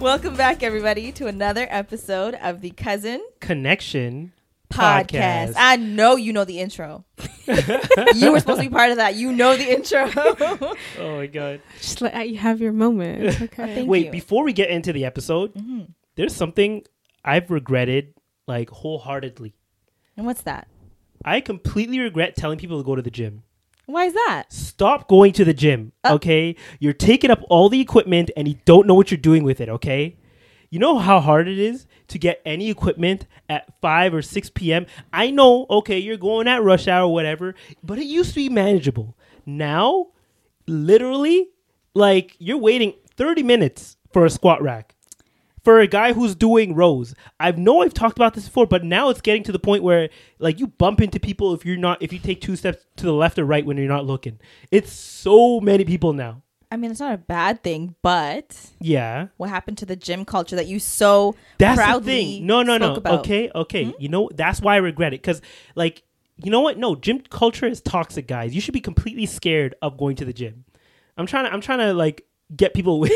Welcome back, everybody, to another episode of the Cousin Connection Podcast. Podcast. I know you know the intro. you were supposed to be part of that. You know the intro. Oh my god. Just let you have your moment. Okay. Thank Wait, you. before we get into the episode, Mhm. there's something I've regretted like wholeheartedly. and what's that? I completely regret telling people to go to the gym. Why is that? Stop going to the gym, Uh. okay? You're taking up all the equipment and you don't know what you're doing with it, okay? You know how hard it is to get any equipment at 5 or 6 p.m.? I know, okay, you're going at rush hour or whatever, but it used to be manageable. Now, literally, like, you're waiting 30 minutes for a squat rack for a guy who's doing rows. I know I've talked about this before, but now it's getting to the point where like you bump into people if you're not if you take two steps to the left or right when you're not looking. It's so many people now. I mean, it's not a bad thing, but Yeah. what happened to the gym culture that you so That's the thing. No, no, no. about? Hmm? Okay, okay. You know, that's why I regret it cuz like you know what? No, gym culture is toxic, guys. You should be completely scared of going to the gym. I'm trying to I'm trying to like get people away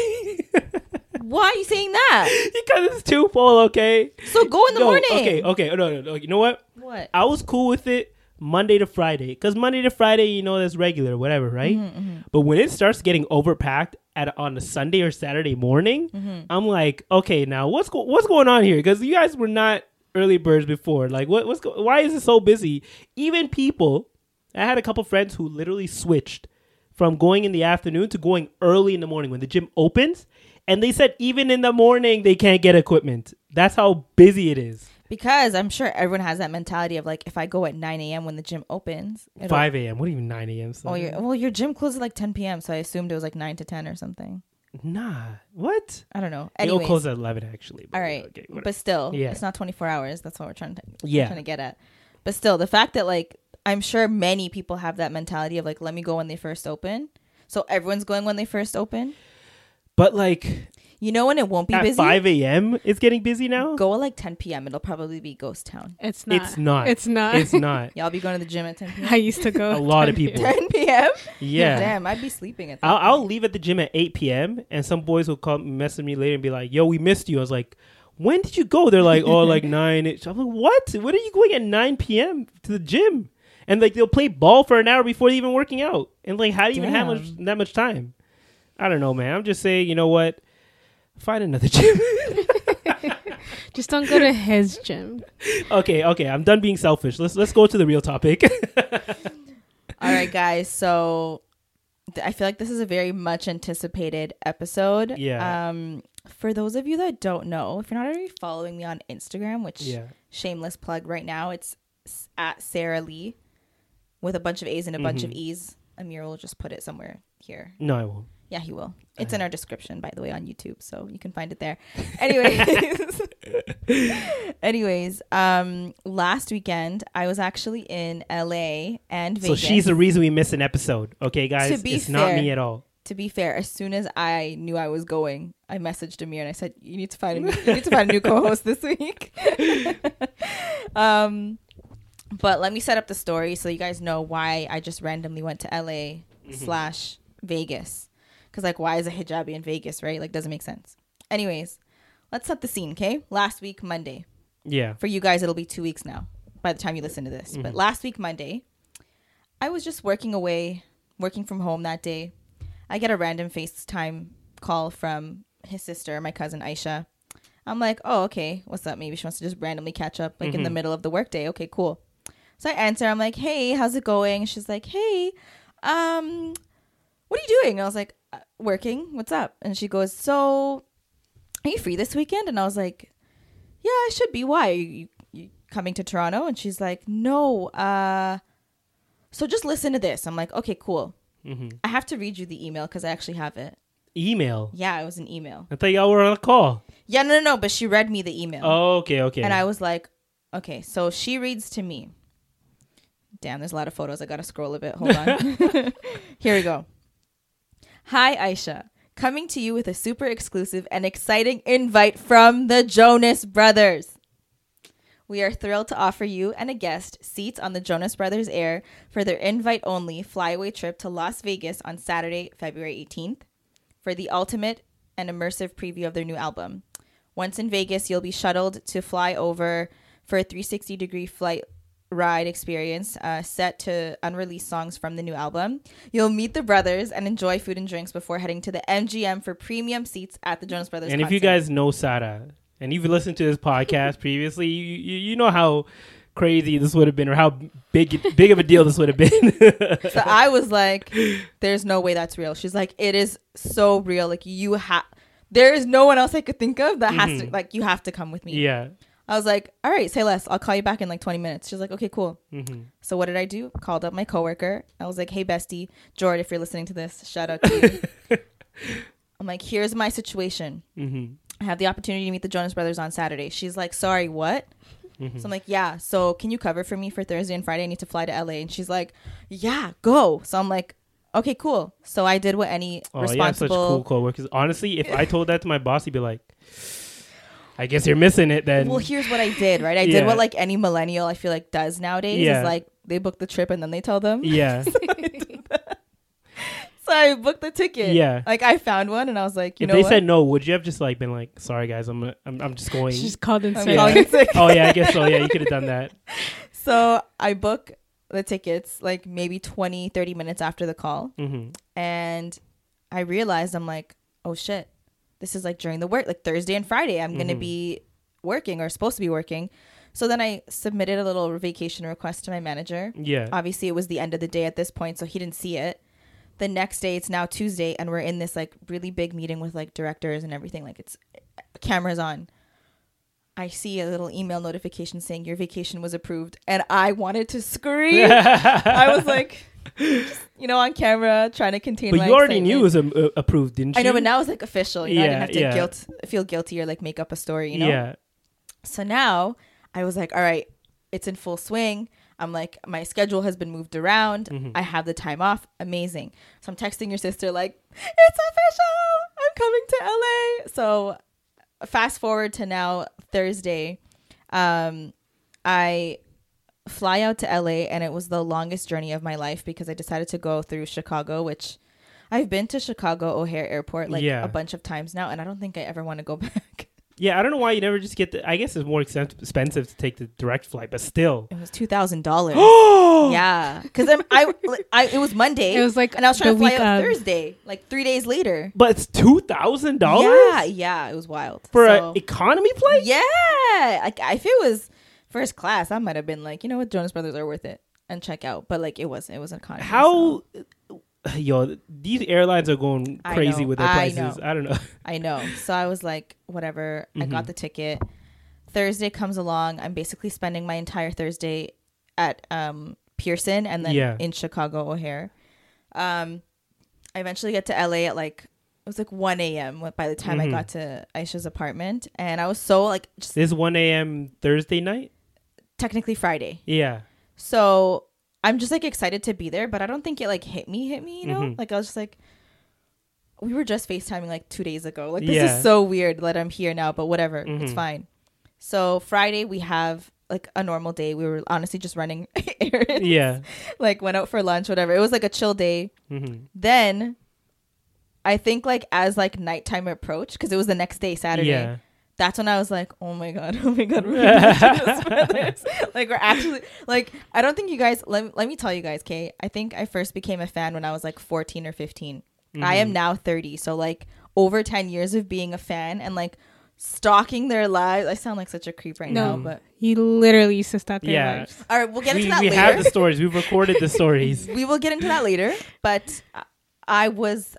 Why are you saying that? because it's too full, okay? So go in the morning. Okay, okay. No, no, no. You know what? What? I was cool with it Monday to Friday because Monday to Friday, you know, that's regular, whatever, right? Mm-hmm, But when it starts getting overpacked at on a Sunday or Saturday morning, Mm-hmm. I'm like, okay, now what's go- what's going on here? Because you guys were not early birds before. Like, what what's go- why is it so busy? Even people, I had a couple friends who literally switched from going in the afternoon to going early in the morning when the gym opens. And they said even in the morning they can't get equipment. That's how busy it is. Because I'm sure everyone has that mentality of like, if I go at 9 a.m. when the gym opens, it'll- 5 a.m. What even 9 a.m. Oh, your well, your gym closes at like 10 p.m. So I assumed it was like 9 to 10 or something. Nah. What? I don't know. It'll close at 11 actually. all right, okay, but still, Yeah. it's not 24 hours. That's what we're trying to Yeah. trying to get at. But still, the fact that like I'm sure many people have that mentality of like, let me go when they first open. So everyone's going when they first open. But like You know when it won't be at busy. 5 a.m. it's getting busy now. Go at like 10 p.m. It'll probably be ghost town. It's not. It's not. It's not. It's not. Y'all be going to the gym at 10 p.m. I used to go. A lot of people. 10 p.m. Yeah. Damn, I'd be sleeping at. I'll, I'll leave at the gym at 8 p.m. and some boys will come message me later and be like, "Yo, we missed you." I was like, "When did you go?" They're like, "Oh, like nine. I'm like, "What? What are you going at 9 p.m. to the gym?" And like they'll play ball for an hour before even working out. And like, how do you even have much, that much time? I don't know, man. I'm just saying, you know what? Find another gym. Just don't go to his gym. okay, okay. I'm done being selfish. Let's let's go to the real topic. All right, guys. So th- I feel like this is a very much anticipated episode. Yeah. Um, for those of you that don't know, if you're not already following me on Instagram, which yeah. shameless plug right now, it's at Sarah Lee with a bunch of A's and a bunch of Mhm. E's. Amir will just put it somewhere here. No, I won't. Yeah, he will. It's in our description, by the way, on YouTube, so you can find it there. Anyways, anyways, um, last weekend I was actually in LA and Vegas. So she's the reason we miss an episode. Okay, guys, To be it's not fair- me at all. to be fair, as soon as I knew I was going, I messaged Amir and I said, "You need to find a new, you need to find a new co-host this week." um, but let me set up the story so you guys know why I just randomly went to LA slash Vegas. Because like, why is a hijabi in Vegas? Right? Like, doesn't make sense. Anyways, let's set the scene. Okay, last week Monday. Yeah. For you guys, it'll be two weeks now by the time you listen to this. But last week Monday, I was just working away, working from home that day. I get a random FaceTime call from his sister, my cousin Aisha. I'm like, oh, okay, what's up? Maybe she wants to just randomly catch up like in the middle of the workday. Okay, cool. So I answer, I'm like, hey, how's it going? She's like, hey, um, what are you doing? I was like, "Uh, working. What's up? And she goes, so are you free this weekend? And I was like, yeah, I should be. Why? Are you, you, coming to Toronto? And she's like, no, uh, so just listen to this. I'm like, okay, cool. I have to read you the email because I actually have it. Email. Yeah, it was an email. I thought y'all were on a call. Yeah, no, no, no. But she read me the email. Oh, okay, okay. And I was like, okay, so she reads to me. Damn, there's a lot of photos. I gotta scroll a bit. Hold on. Here we go. Hi, Aisha. Coming to you with a super exclusive and exciting invite from the Jonas Brothers. We are thrilled to offer you and a guest seats on the Jonas Brothers Air for their invite only flyaway trip to Las Vegas on Saturday, February 18th for the ultimate and immersive preview of their new album. Once in Vegas, you'll be shuttled to fly over for a 360 degree flight ride experience uh, set to unreleased songs from the new album. You'll meet the brothers and enjoy food and drinks before heading to the MGM for premium seats at the Jonas Brothers. and if you guys know Sada and you've listened to this podcast previously, you, you you know how crazy this would have been or how big big of a deal this would have been. so I was like, "There's no way that's real." She's like, "It is so real. Like you have." There is no one else I could think of that has to like you have to come with me. yeah. I was like, all right, say less. I'll call you back in like 20 minutes. She's like, okay, cool. Mm-hmm. So what did I do? Called up my coworker. I was like, hey, bestie, Jord, if you're listening to this, shout out to you. I'm like, here's my situation. Mm-hmm. I have the opportunity to meet the Jonas Brothers on Saturday. She's like, sorry, what? So I'm like, yeah. So can you cover for me for Thursday and Friday? I need to fly to LA. And she's like, yeah, go. So I'm like, okay, cool. So I did what any Oh, you have such cool coworkers. Honestly, if I told that to my boss, he'd be like, "I guess you're missing it." Then well, here's what I did, right? I Yeah. did what like any millennial I feel like does nowadays Yeah. is like they book the trip and then they tell them. yeah, So I booked the ticket. Yeah. Like I found one and I was like, you if know they what? said no, would you have just like been like, "Sorry guys, I'm I'm, I'm just going." She's called and I'm calling in sick. oh yeah, I guess so. Yeah, you could have done that. So I book the tickets like maybe 20, 30 minutes after the call. hmm And I realized I'm like, oh shit, this is like during the work, like Thursday and Friday. I'm going to mm-hmm. be working or supposed to be working. So then I submitted a little vacation request to my manager. Yeah. Obviously, it was the end of the day at this point, so he didn't see it. The next day, it's now Tuesday, and we're in this like really big meeting with like directors and everything. Like it's uh, cameras on. I see a little email notification saying your vacation was approved, and I wanted to scream. I was like, just, you know, on camera trying to contain. but you already knew it was um, uh, approved, didn't you? I know, but now it's like official. You know, I didn't have to yeah. guilt, feel guilty or like make up a story. You know. Yeah. So now I was like, all right, it's in full swing. I'm like, my schedule has been moved around. Mm-hmm. I have the time off. Amazing. So I'm texting your sister, like, it's official. I'm coming to LA. So fast forward to now, Thursday. Um, I fly out to LA, and it was the longest journey of my life because I decided to go through Chicago, which I've been to Chicago O'Hare Airport like Yeah. a bunch of times now, and I don't think I ever want to go back. Yeah, I don't know why you never just get the. I guess it's more expensive to take the direct flight, but still. It was two thousand dollars. Oh Yeah, because I, I, it was Monday. It was like and I was trying to fly week out of- Thursday, like three days later. But it's two thousand dollars. Yeah, yeah, it was wild for So- an economy flight. Yeah, like if it was first class, I might have been like, you know what, Jonas Brothers are worth it and check out. But like, it wasn't. it was economy. How, so yo, these airlines are going crazy know, with their I prices. know. I, don't know. I know. So I was like, whatever. I Mm-hmm. got the ticket. Thursday comes along. I'm basically spending my entire Thursday at um, Pearson and then Yeah. in Chicago O'Hare. Um, I eventually get to LA at like it was like 1 a.m. by the time I Mhm. got to Aisha's apartment, and I was so like just This one a.m. Thursday night. Technically Friday. Yeah. So I'm just like excited to be there, but I don't think it like hit me, hit me, you know? Mhm. Like I was just like we were just FaceTiming like two days ago. Like this Yeah. is so weird that I'm here now, but whatever. It's Mhm. fine. So Friday we have like a normal day. We were honestly just running errands. Yeah. Like went out for lunch, whatever. It was like a chill day. hmm Then I think like as like nighttime approached, because it was the next day, Saturday. Yeah. That's when I was like, oh my god, oh my god, we're the like we're actually like I don't think you guys let, let me tell you guys, okay. I think I first became a fan when I was like 14 or 15. I am now 30, so like over 10 years of being a fan and like stalking their lives. I sound like such a creep right now, but he literally used to start their Yeah. lives. all right, we'll get we into that we later. have the stories. We've recorded the stories. we will get into that later, but I was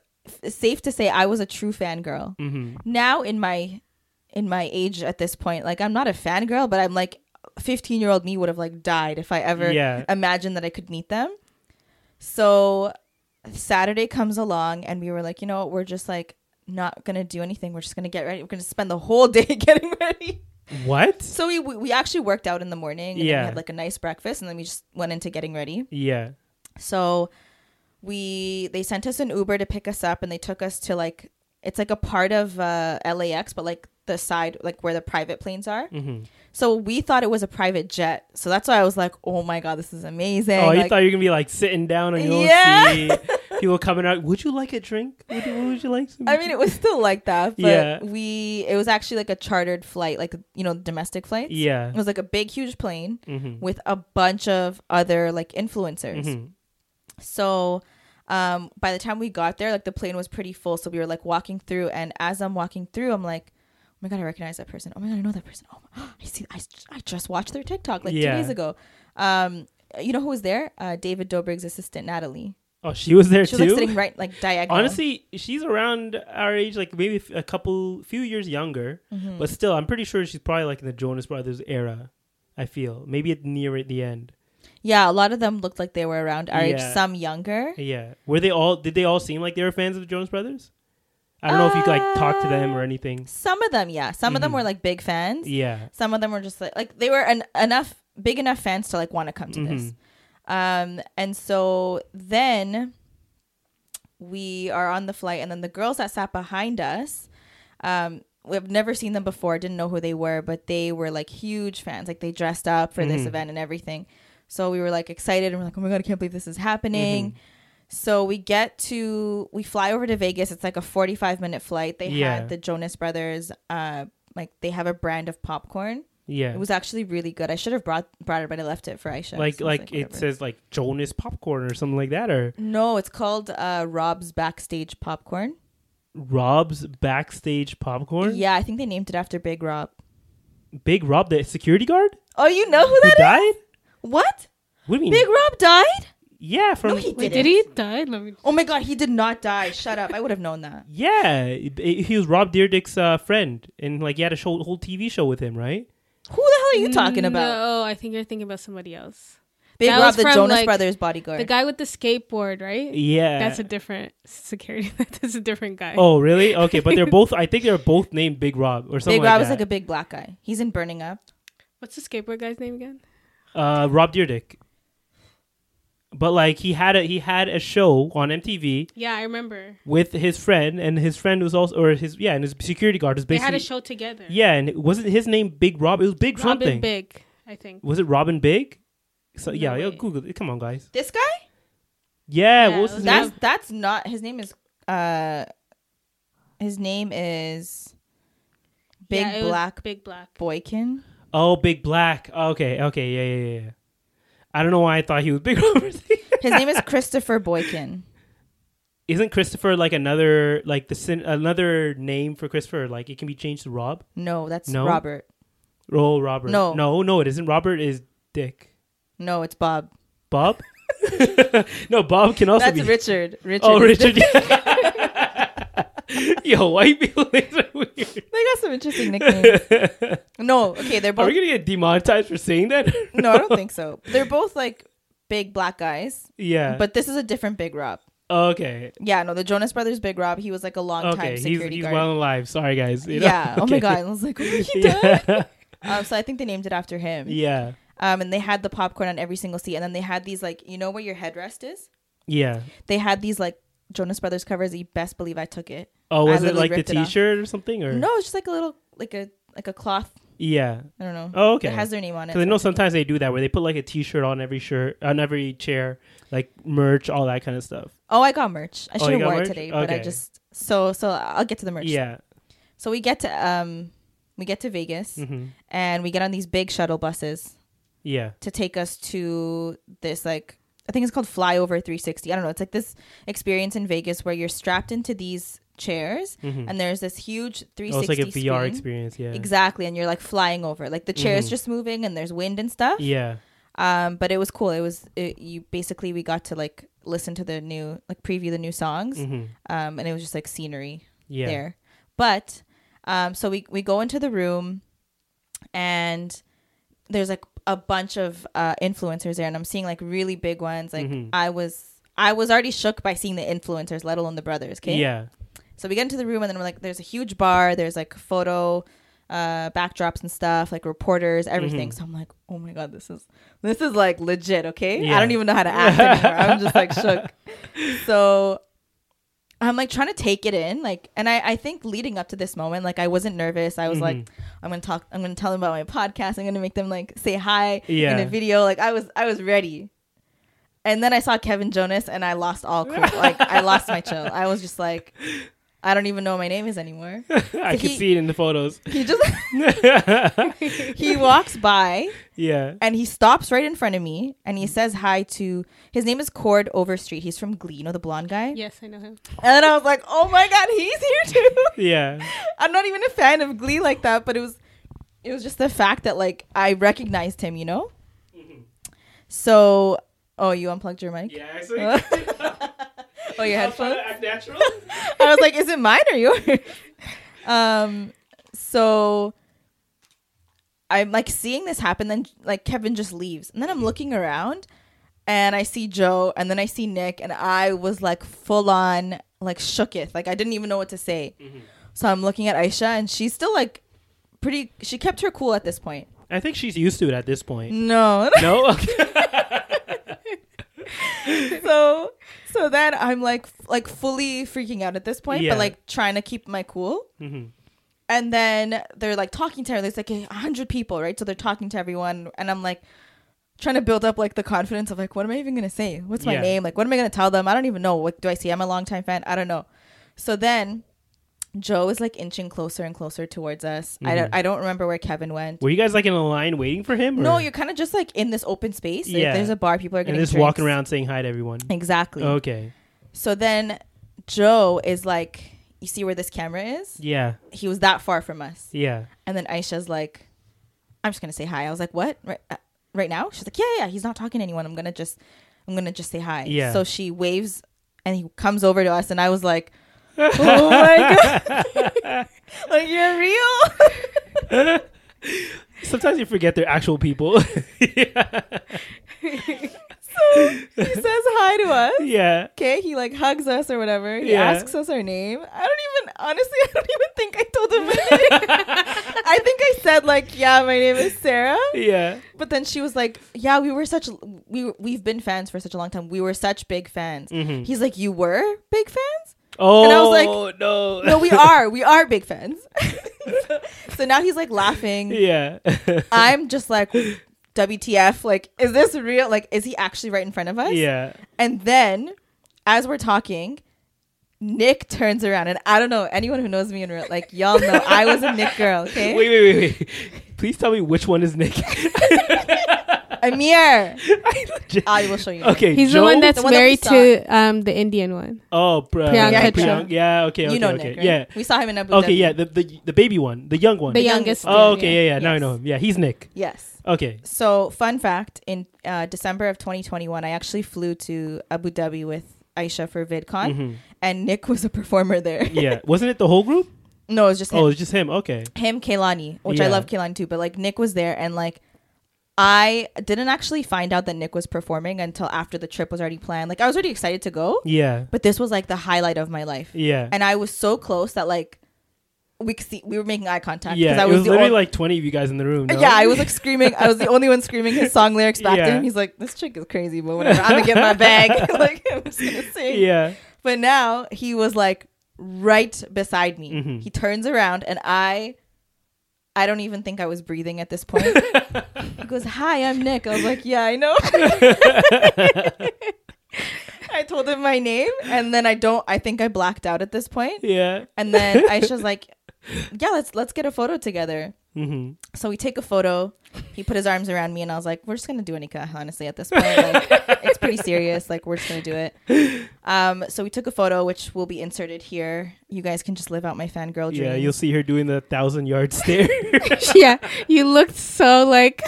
safe to say I was a true fangirl. hmm Now in my in my age at this point, like I'm not a fangirl, but I'm like 15 year old me would have like died if I ever Yeah. imagined that I could meet them. So Saturday comes along and we were like, you know what, we're just like not gonna do anything. We're just gonna get ready. We're gonna spend the whole day getting ready. What? So we we actually worked out in the morning and Yeah. we had like a nice breakfast and then we just went into getting ready. Yeah. So we they sent us an Uber to pick us up and they took us to like it's like a part of uh, LAX but like the side like where the private planes are. hmm So we thought it was a private jet. So that's why I was like, "Oh my god, this is amazing." Oh, you Like, thought you were gonna be like sitting down on your Yeah. seat. People coming out. Would you like a drink? Would you, would you like some? I mean, it was still like that, but Yeah. we it was actually like a chartered flight, like you know, domestic flights. yeah. It was like a big huge plane hmm with a bunch of other like influencers. hmm So um by the time we got there, like the plane was pretty full. So we were like walking through and as I'm walking through, I'm like, Oh my god, I recognize that person. Oh my god, I know that person. Oh my, I see I, I just watched their TikTok like Yeah. two days ago. Um you know who was there? Uh David Dobrik's assistant Natalie. Oh, she was there too. She was like sitting right like diagonal. Honestly, she's around our age, like maybe a couple, few years younger. Mm-hmm. But still, I'm pretty sure she's probably like in the Jonas Brothers era. I feel maybe at near at the end. Yeah, a lot of them looked like they were around our age, Yeah. some younger. Yeah, were they all? Did they all seem like they were fans of the Jonas Brothers? I don't know if you could, like talk to them or anything. Some of them, yeah. Some of them Mhm. were like big fans. Yeah. Some of them were just like like they were an, enough big enough fans to like want to come to this. Um and so then we are on the flight and then the girls that sat behind us um we've never seen them before, didn't know who they were, but they were like huge fans. Like they dressed up for this Mhm. event and everything. So we were like excited and we're like, "Oh my god, I can't believe this is happening." Mm-hmm. So we get to we fly over to Vegas. It's like a 45 minute flight. They Yeah. had the Jonas Brothers uh like they have a brand of popcorn. Yeah. It was actually really good. I should have brought brought it, but I left it for Aisha. like So was like it says like Jonas popcorn or something like that or No, it's called uh Rob's Backstage Popcorn. Rob's backstage popcorn. Yeah, I think they named it after Big Rob. Big Rob, the security guard Oh, you know who who that is? Died. What? What do you mean? Big Rob died? yeah, from No, he didn't. did he die? Let me. Oh my god, he did not die. Shut up. I would have known that. yeah. it- it- he was Rob Dyrdek's uh, friend, and like he had a show, whole TV show with him, right? Who the hell are you talking about? No, I think you're thinking about somebody else. Big That Rob, was the from, Jonas like, Brothers bodyguard. The guy with the skateboard, right? Yeah. That's a different security. That's a different guy. Oh, really? Okay, but they're both. I think they're both named Big Rob or something Big Rob like is like a big black guy. He's in Burning Up. What's the skateboard guy's name again? Uh, Rob Dyrdek. But like he had a he had a show on MTV Yeah, I remember. with his friend, and his friend was also or his yeah, and his security guard was They basically had a show together. yeah, and it wasn't his name Big Rob. It was Big Robin something. Big, I think. Was it Robin Big? So No yeah, yo, way. Google it. Come on, guys. This guy? Yeah, Yeah, what was it his was That's name? that's not his name is uh his name is Big Yeah, it was Black Big Black. Boykin. Oh, Big Black. Okay, okay, yeah, yeah, yeah, yeah. I don't know why I thought he was Big Robert. His name is Christopher Boykin. Isn't Christopher like another like the sin- another name for Christopher? Like it can be changed to Rob. No, that's No? Robert. Oh, Robert. No. no, no, it isn't. Robert is Dick. No, it's Bob. Bob. no, Bob can also That's be. Richard. Richard. oh, Richard. the- Yo, white people are weird. they got some interesting nicknames. no, okay, they're both. Are we gonna get demonetized for saying that? No, I don't think so. They're both like big black guys, yeah. but this is a different Big Rob. okay. Yeah, no, the Jonas Brothers Big Rob, he was like a long time Okay. He's security he's guard. well alive. Sorry, guys. you know? yeah. Oh my Okay. god. I was like, oh, he died. Yeah. Um, so I think they named it after him. yeah. Um, and they had the popcorn on every single seat, and then they had these like, you know where your headrest is? Yeah. They had these like Jonas Brothers covers. You best believe I took it. Oh, I was it like the ripped it off. T-shirt or something? Or No, it's just like a little like a like a cloth. Yeah. I don't know. Oh, okay. It has their name on it. Because I know I sometimes they do that where they put like a T-shirt on every shirt, on every chair, like merch, all that kind of stuff. Oh, I got merch. I Oh, should have wore it today, but I just so so I'll get to the merch. Yeah. So we get to um we get to Vegas hmm and we get on these big shuttle buses Yeah. to take us to this like I think it's called Flyover 360. I don't know. It's like this experience in Vegas where you're strapped into these chairs Mhm. and there's this huge 360 Oh, it's like a VR screen. experience. Yeah. Exactly, and you're like flying over. Like the chair's Mhm. just moving and there's wind and stuff. Yeah. Um, but it was cool. It was it, you basically we got to like listen to the new like preview the new songs. hmm Um, and it was just like scenery Yeah. there. But um, so we we go into the room, and there's like a bunch of uh, influencers there, and I'm seeing like really big ones. Like Mhm. I was I was already shook by seeing the influencers, let alone the brothers. Okay. Yeah. So we get into the room, and then we're like, there's a huge bar. There's like photo uh backdrops and stuff like reporters everything. Mhm. so i'm like oh my god this is this is like legit okay? I don't even know how to act anymore. I'm just like shook. So i'm like trying to take it in like and i i think leading up to this moment like i wasn't nervous. I was like Mhm. i'm gonna talk i'm gonna tell them about my podcast. I'm gonna make them like say hi in a video. Like i was i was ready. And then i saw kevin jonas and i lost all cool like i lost my chill. I was just like i don't even know what my name is anymore I can he- see it in the photos. he just he walks by yeah. and he stops right in front of me and he says hi to his name is Chord Overstreet. He's from Glee, you know the blonde guy? Yes, I know him. And I was like, Oh my god, he's here too. Yeah. I'm not even a fan of Glee like that, but it was it was just the fact that like I recognized him, you know? Mm-hmm. So oh you unplugged your mic? Yeah. Actually, Oh your headphones? act natural. I was like, is it mine or yours? um, so I'm like seeing this happen. Then like Kevin just leaves, and then I'm looking around, and I see Joe, and then I see Nick, and I was like full on like shooketh. Like I didn't even know what to say. So I'm looking at Aisha, and she's still like pretty. She kept her cool at this point. I think she's used to it at this point. No, No. Okay. so so then I'm like f- like fully freaking out at this point, Yeah. but like trying to keep my cool. Mhm. And then they're like talking to her. There's like a hundred people, right? So they're talking to everyone, and I'm like trying to build up like the confidence of like, what am I even gonna say? What's my Yeah. name? Like, what am I gonna tell them? I don't even know. What do I say? I'm a longtime fan. I don't know. So then Joe is like inching closer and closer towards us. I don't. Mhm. I don't remember where Kevin went. Were you guys like in a line waiting for him? No, you're kind of just like in this open space. Like, Yeah. there's a bar. People are and getting just walking around saying hi to everyone. Exactly. Okay. So then Joe is like, you see where this camera is? Yeah. He was that far from us. Yeah. And then Aisha's like, I'm just gonna say hi. I was like, what? Right, uh, right now? She's like, yeah, yeah. He's not talking to anyone. I'm gonna just, I'm gonna just say hi. Yeah. So she waves, and he comes over to us, and I was like, oh my god, like you're real. Sometimes you forget they're actual people. yeah. he says hi to us. Yeah. Okay, he like hugs us or whatever. He Yeah. asks us our name. I don't even honestly I don't even think I told him my. I think I said like, yeah, my name is Sarah. Yeah. But then she was like, yeah, we were such we we've been fans for such a long time. We were such big fans. Mhm. He's like, you were big fans? Oh I was like, oh, no. No, we are. We are big fans. so, so now he's like laughing. yeah. I'm just like WTF, like, is this real? Like, is he actually right in front of us? yeah. And then, as we're talking, Nick turns around, and I don't know anyone who knows me in real, like y'all know I was a Nick girl. Okay, Wait, wait, wait, wait. Please tell me which one is Nick. Amir. I legit- I will show you. okay. He's Joe? the one that's The one that we married saw. to um the Indian one. Oh, bro. Priyanka Yeah, Chopra. Yeah. Okay. Okay. you know okay. Nick, right? Yeah. we saw him in Abu Dhabi. Okay. Dhabi. Yeah. The, the the baby one, the young one. The youngest youngest. one. oh, one, okay. Yeah. Yeah. Now I Yes. know him. Yeah. He's Nick. Yes. Okay. So, fun fact: in uh, December of 2021, I actually flew to Abu Dhabi with Aisha for VidCon, Mhm. and Nick was a performer there. Yeah. Wasn't it the whole group? no, it was just him. Oh, it's just him. Okay. him Kehlani, which I Yeah. love Kehlani too, but like Nick was there and like I didn't actually find out that Nick was performing until after the trip was already planned. Like I was already excited to go, Yeah. but this was like the highlight of my life. Yeah. And I was so close that like we could see we were making eye contact yeah. I it was, was literally only, like twenty of you guys in the room. no? Yeah, I was like screaming. I was the only one screaming his song lyrics back to Yeah. him. He's like, "This chick is crazy, but whatever. I'm gonna get my bag. like I'm just gonna sing." Yeah. But now he was like right beside me. Mhm. He turns around and I I don't even think I was breathing at this point. he goes, "Hi, I'm Nick." I was like, "Yeah, I know." I told him my name and then I don't I think I blacked out at this point. Yeah. And then Aisha's like yeah, let's let's get a photo together. Hmm So we take a photo. He put his arms around me, and I was like, "We're just gonna do a nikah, honestly. At this point, like, it's pretty serious. Like, we're just gonna do it." Um, so we took a photo, which will be inserted here. You guys can just live out my fangirl dreams. Yeah, you'll see her doing the thousand yard stare. yeah, you looked so like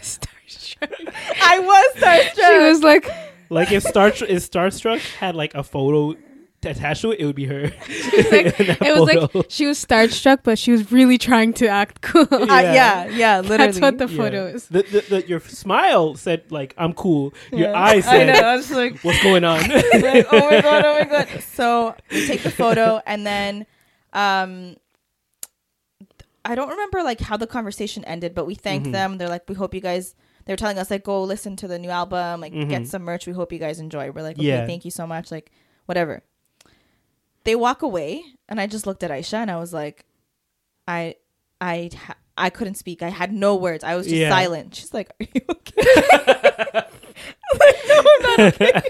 starstruck. I was starstruck. She was like, like if Star if Starstruck had like a photo attached to it, it would be her. like it was photo. like she was starstruck, but she was really trying to act cool. Uh, yeah, yeah, literally. That's what the Yeah. photo is. The, the, the, your smile said like I'm cool. Your Yeah. eyes I know. said I was like, what's going on. like, oh my god, oh my god. So we take the photo and then um I don't remember like how the conversation ended, but we thanked Mhm. them. They're like, we hope you guys they're telling us like go listen to the new album, like get Mhm. some merch. We hope you guys enjoy. We're like, okay, Yeah. thank you so much. Like, whatever. They walk away and I just looked at Aisha and I was like, I I I couldn't speak. I had no words. I was just Yeah. silent. She's like, "Are you okay?" I'm like, "No, I'm not okay."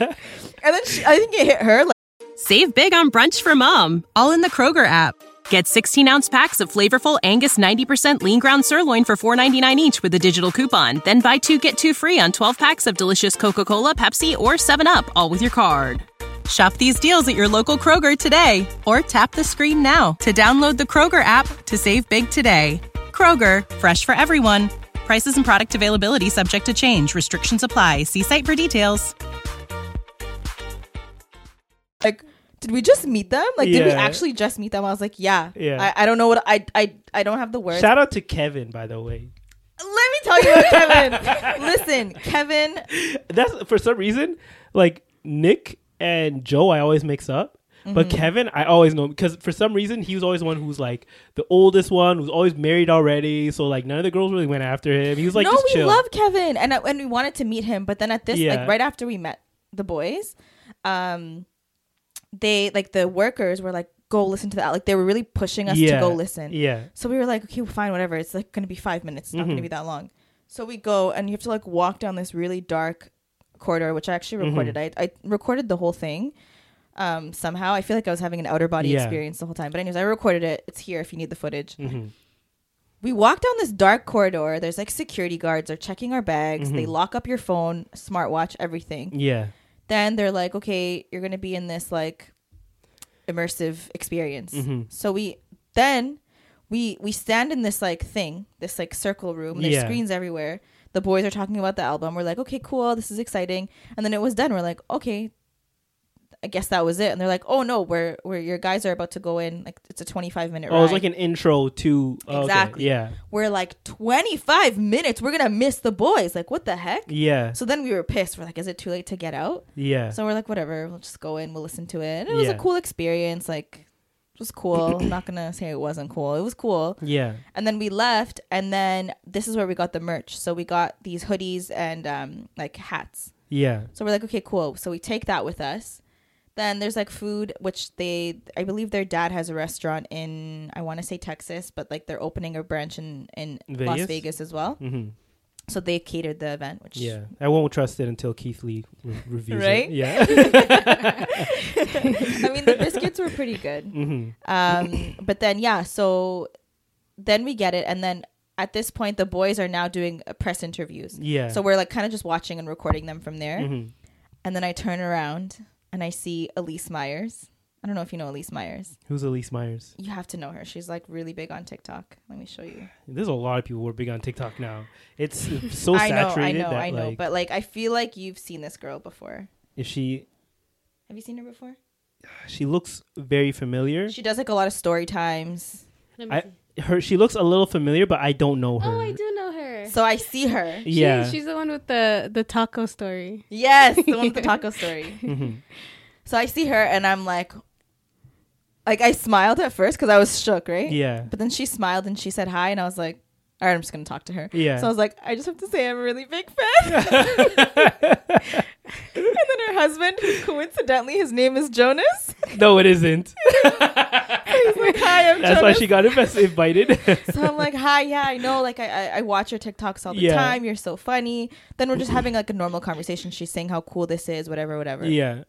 And then she, I think it hit her. Like, Save big on brunch for mom, all in the Kroger app. Get 16 ounce packs of flavorful Angus 90% lean ground sirloin for $4.99 each with a digital coupon. Then buy two get two free on 12 packs of delicious Coca Cola, Pepsi, or 7UP, all with your card. Shop these deals at your local Kroger today or tap the screen now to download the Kroger app to save big today. Kroger, fresh for everyone. Prices and product availability subject to change. Restrictions apply. See site for details. like, did we just meet them? Like, did we actually just meet them? I was like, yeah. Yeah. I, I don't know what I I I don't have the words. Shout out to Kevin, by the way. Let me tell you about Kevin. Listen, Kevin. That's for some reason like Nick and Joe. I always mix up. But Mm-hmm. Kevin, I always know because for some reason he was always the one who's like the oldest one, who's always married already. So like none of the girls really went after him. He was like, no, we chill. love Kevin, and and we wanted to meet him, but then at this, Yeah. like right after we met the boys, um, they like the workers were like, go listen to that. Like they were really pushing us yeah, to go listen. Yeah, So we were like, okay, well, fine, whatever. It's like gonna be five minutes. It's not gonna Mhm. be that long. So we go, and you have to like walk down this really dark corridor, which I actually Mm-hmm. recorded. I I recorded the whole thing. Um, somehow I feel like I was having an outer body Yeah. experience the whole time. But anyways, I recorded it. It's here if you need the footage. hmm We walk down this dark corridor. There's like security guards. They're checking our bags. They Mhm. lock up your phone, smartwatch, everything. yeah, Then they're like, okay, you're gonna be in this like immersive experience. Mhm. So we then we we stand in this like thing, this like circle room. There's Yeah. screens everywhere. The boys are talking about the album. We're like, okay, cool, this is exciting. And then it was done. We're like, okay, I guess that was it. And they're like, oh no, we're we're your guys are about to go in. Like it's a 25 minute. Oh, it was like an intro to oh, okay, Exactly. Yeah, we're like 25 minutes. We're gonna miss the boys. Like what the heck? yeah, So then we were pissed. We're like, is it too late to get out? yeah. So we're like, whatever, we'll just go in, we'll listen to it. And it was Yeah. a cool experience. Like, was cool. I'm not gonna say it wasn't cool. It was cool. yeah, And then we left, and then this is where we got the merch. So we got these hoodies and um like hats. yeah, So we're like, okay, cool. So we take that with us. Then there's like food, which they, I believe their dad has a restaurant in, I want to say Texas, but like they're opening a branch in in Las Vegas? Vegas as well. hmm So they catered the event, which yeah. I won't trust it until Keith Lee re- reviews Right? it. Yeah. I mean, the biscuits were pretty good. hmm Um, but then yeah, so then we get it, and then at this point, the boys are now doing uh, press interviews. Yeah. So we're like kind of just watching and recording them from there, hmm and then I turn around and I see Elyse Myers. I don't know if you know Elyse Myers. Who's Elyse Myers? You have to know her. She's like really big on TikTok. Let me show you. There's a lot of people who are big on TikTok now. It's so I know, I know, that I know. like but like, I feel like you've seen this girl before. if she Have you seen her before? she looks very familiar. She does like a lot of story times. I her she looks a little familiar, but I don't know her. Oh, I do know her. So I see her. She- yeah. she's the one with the the taco story. Yes, the one with the taco story. Mhm. So I see her and I'm like, like I smiled at first because I was shook, right? Yeah. But then she smiled and she said hi, and I was like, all right, I'm just gonna talk to her. Yeah. So I was like, I just have to say I'm a really big fan. and then her husband, coincidentally his name is Jonas. no, it isn't. He's like, hi, I'm That's why she got invest- invited. so I'm like, hi, yeah, I know. Like I, I, I watch your TikToks all the Yeah. time. You're so funny. Then we're just having like a normal conversation. She's saying how cool this is, whatever, whatever. yeah.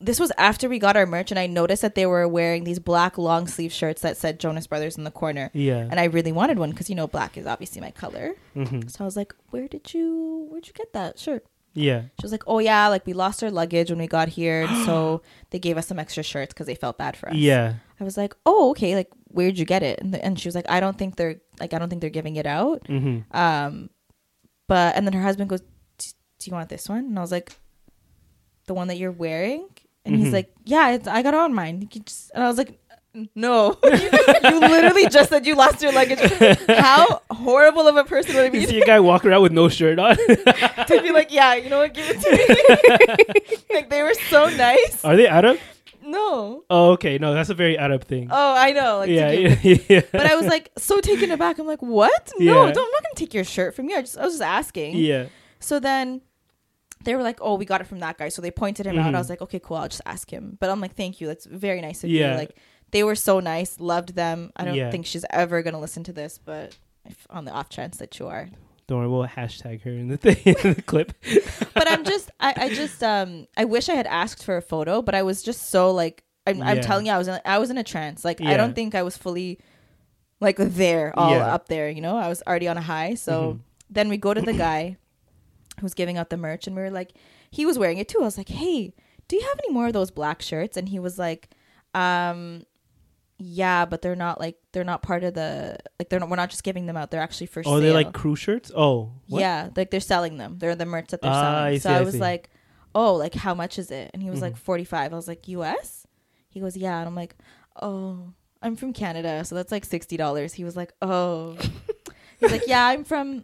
This was after we got our merch, and I noticed that they were wearing these black long sleeve shirts that said Jonas Brothers in the corner. Yeah. And I really wanted one because you know black is obviously my color. hmm So I was like, "Where did you where'd you get that shirt?" Yeah. She was like, "Oh yeah, like we lost our luggage when we got here, and so they gave us some extra shirts because they felt bad for us." Yeah. I was like, "Oh okay, like where'd you get it?" And, the, and she was like, "I don't think they're like I don't think they're giving it out." hmm Um, but and then her husband goes, "Do you want this one?" And I was like, "The one that you're wearing?" And he's Mhm. like, "Yeah, it's, I got on mine." You just, and I was like, "No, you, literally just said you lost your luggage. How horrible of a person would it You see a guy walking around with no shirt on. to be like, yeah, you know what, give it to me." like they were so nice. Are they Arab? No, Oh, okay. No, that's a very Arab thing. oh, I know. Like, yeah, yeah, yeah. But I was like so taken aback. I'm like, what? No, Yeah. don't, I'm not gonna take your shirt from you. I just I was just asking. yeah. So then they were like, "Oh, we got it from that guy." So they pointed him out. Mhm. I was like, "Okay, cool. I'll just ask him." But I'm like, "Thank you. That's very nice of Yeah. you." Like they were so nice. Loved them. I don't Yeah. think she's ever gonna listen to this, but if on the off chance that you are. Don't worry, we'll hashtag her in the thing in the clip. But I'm just, I, I just, um, I wish I had asked for a photo, but I was just so like, I'm, I'm telling you, I was, in, I was in a trance. Like I don't think I was fully, like there, all Yeah. up there. You know, I was already on a high. So Mhm. then we go to the guy who's giving out the merch and we were like he was wearing it too. I was like hey do you have any more of those black shirts? And he was like um yeah but they're not like they're not part of the like they're not we're not just giving them out. They're actually for sale. Oh, sale they're like crew shirts. Oh, what? yeah like they're selling them. They're the merch that they're Ah, selling. I so see, i was like oh like how much is it? And he was like Mhm. 45 i was like us he goes yeah. And i'm like oh i'm from canada so that's like $60 he was like oh. He's like yeah i'm from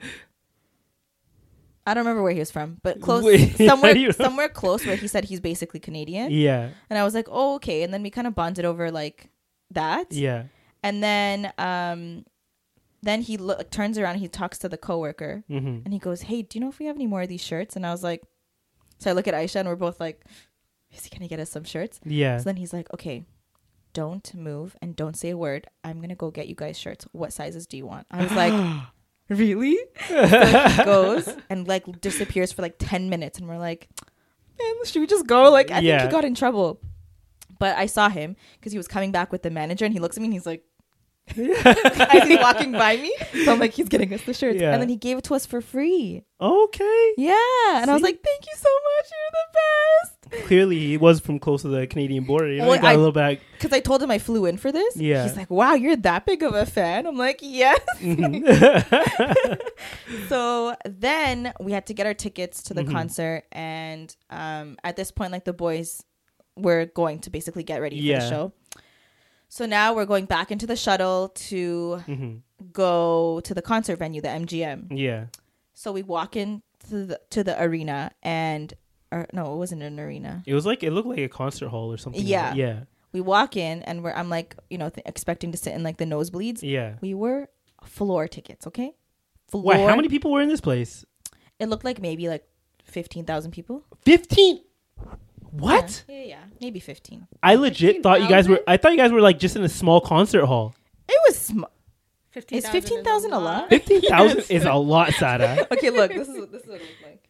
I don't remember where he was from, but close Wait, somewhere do you know? somewhere close where he said he's basically Canadian. Yeah, And I was like, "Oh, okay." And then we kind of bonded over like that. yeah. And then um then he lo- turns around he talks to the coworker hmm and he goes, "Hey, do you know if we have any more of these shirts?" And I was like So I look at Aisha and we're both like, "Is he going to get us some shirts?" Yeah. So then he's like, "Okay, don't move and don't say a word. I'm going to go get you guys shirts. What sizes do you want?" I was like, "Really?" so he goes and like disappears for like 10 minutes and we're like man should we just go? Like i think he got in trouble. But i saw him because he was coming back with the manager and he looks at me and he's like as he's walking by me? So i'm like he's getting us the shirts. Yeah. and then he gave it to us for free. Okay. yeah. And i was like thank you so much. You're the Clearly, he was from close to the Canadian border. You know, Well, he got I- a little back. because i told him i flew in for this Yeah. he's like wow you're that big of a fan i'm like yes so then we had to get our tickets to the Mhm. concert and um at this point like the boys were going to basically get ready for the show so now we're going back into the shuttle to hmm go to the concert venue the mgm Yeah. so we walk into the to the arena and or no it wasn't an arena It was like it looked like a concert hall or something. Yeah. that. Yeah. we walk in and we're i'm like you know th- expecting to sit in like the nosebleeds Yeah. we were floor tickets okay floor Wait, how many people were in this place? it looked like maybe like 15,000 people Fifteen. What? Yeah, yeah, yeah. Maybe 15. I legit thought you guys were. I thought you guys were like just in a small concert hall. It was sm- 15, Is 15,000 a lot? Fifteen thousand is a lot, Sada. Okay, look. This is this is what it looked like.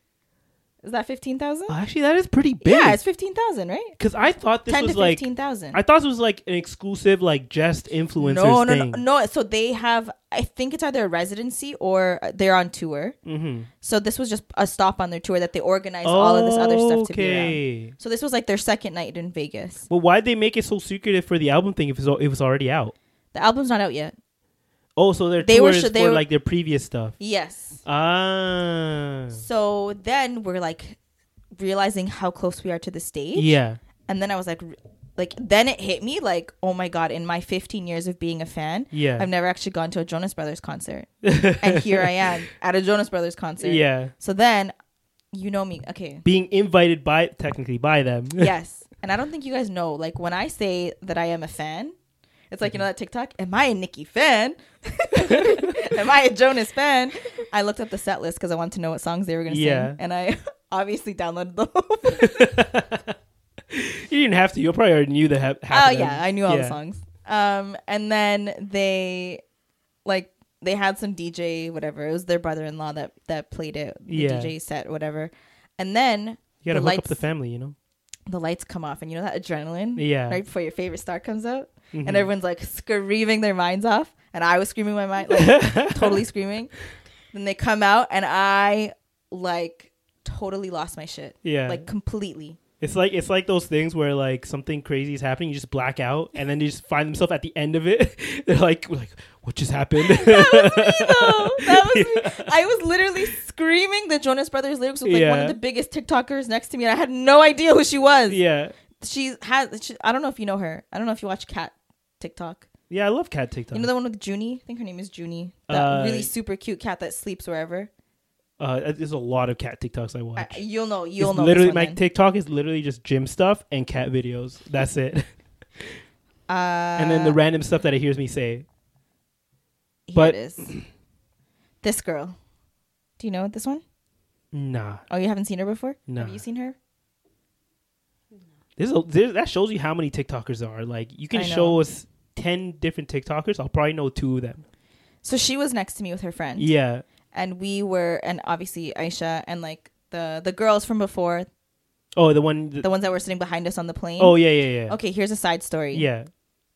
Is that 15,000? Actually, that is pretty big. Yeah, it's 15,000, right? because I thought this 10 was to like 15,000. I thought this was like an exclusive like just influencers no, no, no, thing. no. So they have, I think it's either a residency or they're on tour. Mm-hmm. So this was just a stop on their tour that they organized all of this other stuff to be around. Okay. So this was like their second night in Vegas. Well, why'd they make it so secretive for the album thing if it was, already out? The album's not out yet. Oh, so their They were tours sh- they for were- like their previous stuff. Yes. Ah. So then we're like realizing how close we are to the stage. Yeah. and then I was like, like then it hit me like, oh my god! In my 15 years of being a fan, Yeah. I've never actually gone to a Jonas Brothers concert, and here I am at a Jonas Brothers concert. Yeah. So then, you know me, okay? Being invited by technically by them. yes, and I don't think you guys know. Like when I say that I am a fan, it's like you know that TikTok. Am I a Nicki fan? am I a Jonas fan? I looked up the set list because I wanted to know what songs they were gonna Yeah. sing, and I obviously downloaded the whole you didn't have to. You probably already knew the ha- Oh half them. yeah, I knew all the songs. Um, and then they, like, they had some DJ whatever. It was their brother-in-law that that played it, the Yeah. DJ set whatever. And then You gotta the hook up the family, you know. The lights come off, and you know that adrenaline, Yeah. right before your favorite star comes out, Mhm. and everyone's like screaming their minds off, and I was screaming my mind, like totally screaming. Then they come out, and I like totally lost my shit, Yeah. like completely. It's like it's like those things where like something crazy is happening, you just black out, and then you just find themselves at the end of it. They're like, like what just happened? that was me. That was me. I was literally screaming the Jonas Brothers lyrics with like one of the biggest TikTokers next to me, and I had no idea who she was. yeah, She has. She, I don't know if you know her. I don't know if you watch Cat TikTok. yeah. I love cat TikTok. You know the one with Junie? I think her name is Junie. That Uh, really super cute cat that sleeps wherever. Uh, there's a lot of cat TikToks I watch. I, you'll know. You'll it's know. literally my then. TikTok is literally just gym stuff and cat videos. That's it. uh, and then the random stuff that it hears me say. here but- it is. this girl. Do you know this one? Nah, Oh, you haven't seen her before? Nah. Have you seen her? There's a, that shows you how many TikTokers there are. Like you can show us ten different TikTokers. I'll probably know two of them. So she was next to me with her friend. Yeah. And we were and obviously Aisha and like the the girls from before, Oh, the one. The, the ones that were sitting behind us on the plane. oh yeah, yeah, yeah. Okay, here's a side story. Yeah,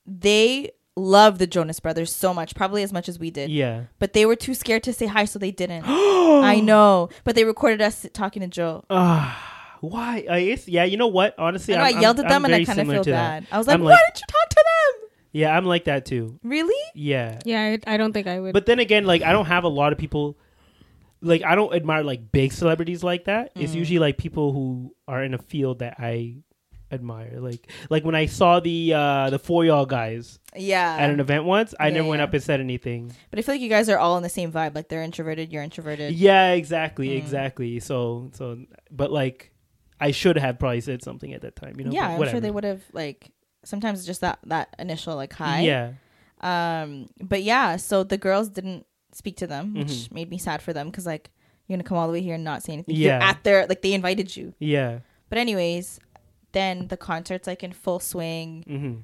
They love the Jonas Brothers so much, probably as much as we did. yeah. But they were too scared to say hi, so they didn't. I know. But they recorded us talking to Joe. Ah, why? I guess, yeah. You know what? Honestly, I know I'm, I yelled at them I'm and I kind of feel to that. bad. I was like, I'm why like- didn't you talk to them? Yeah, I'm like that too. Really? Yeah. Yeah, I, I don't think I would. But then again, like I don't have a lot of people. Like I don't admire like big celebrities like that. It's Mm. usually like people who are in a field that I admire. Like like when I saw the uh the four y'all guys Yeah. at an event once, I Yeah, never went up and said anything. But I feel like you guys are all in the same vibe. Like they're introverted, you're introverted. Yeah, exactly, Mm. exactly. So so but like I should have probably said something at that time, you know. yeah, I'm sure they would have like sometimes just that that initial like hi. Yeah. Um but yeah, so the girls didn't speak to them, which Mhm. made me sad for them cuz like you're going to come all the way here and not say anything. Yeah. You're at their like they invited you. Yeah. But anyways, then the concert's like in full swing. Mhm.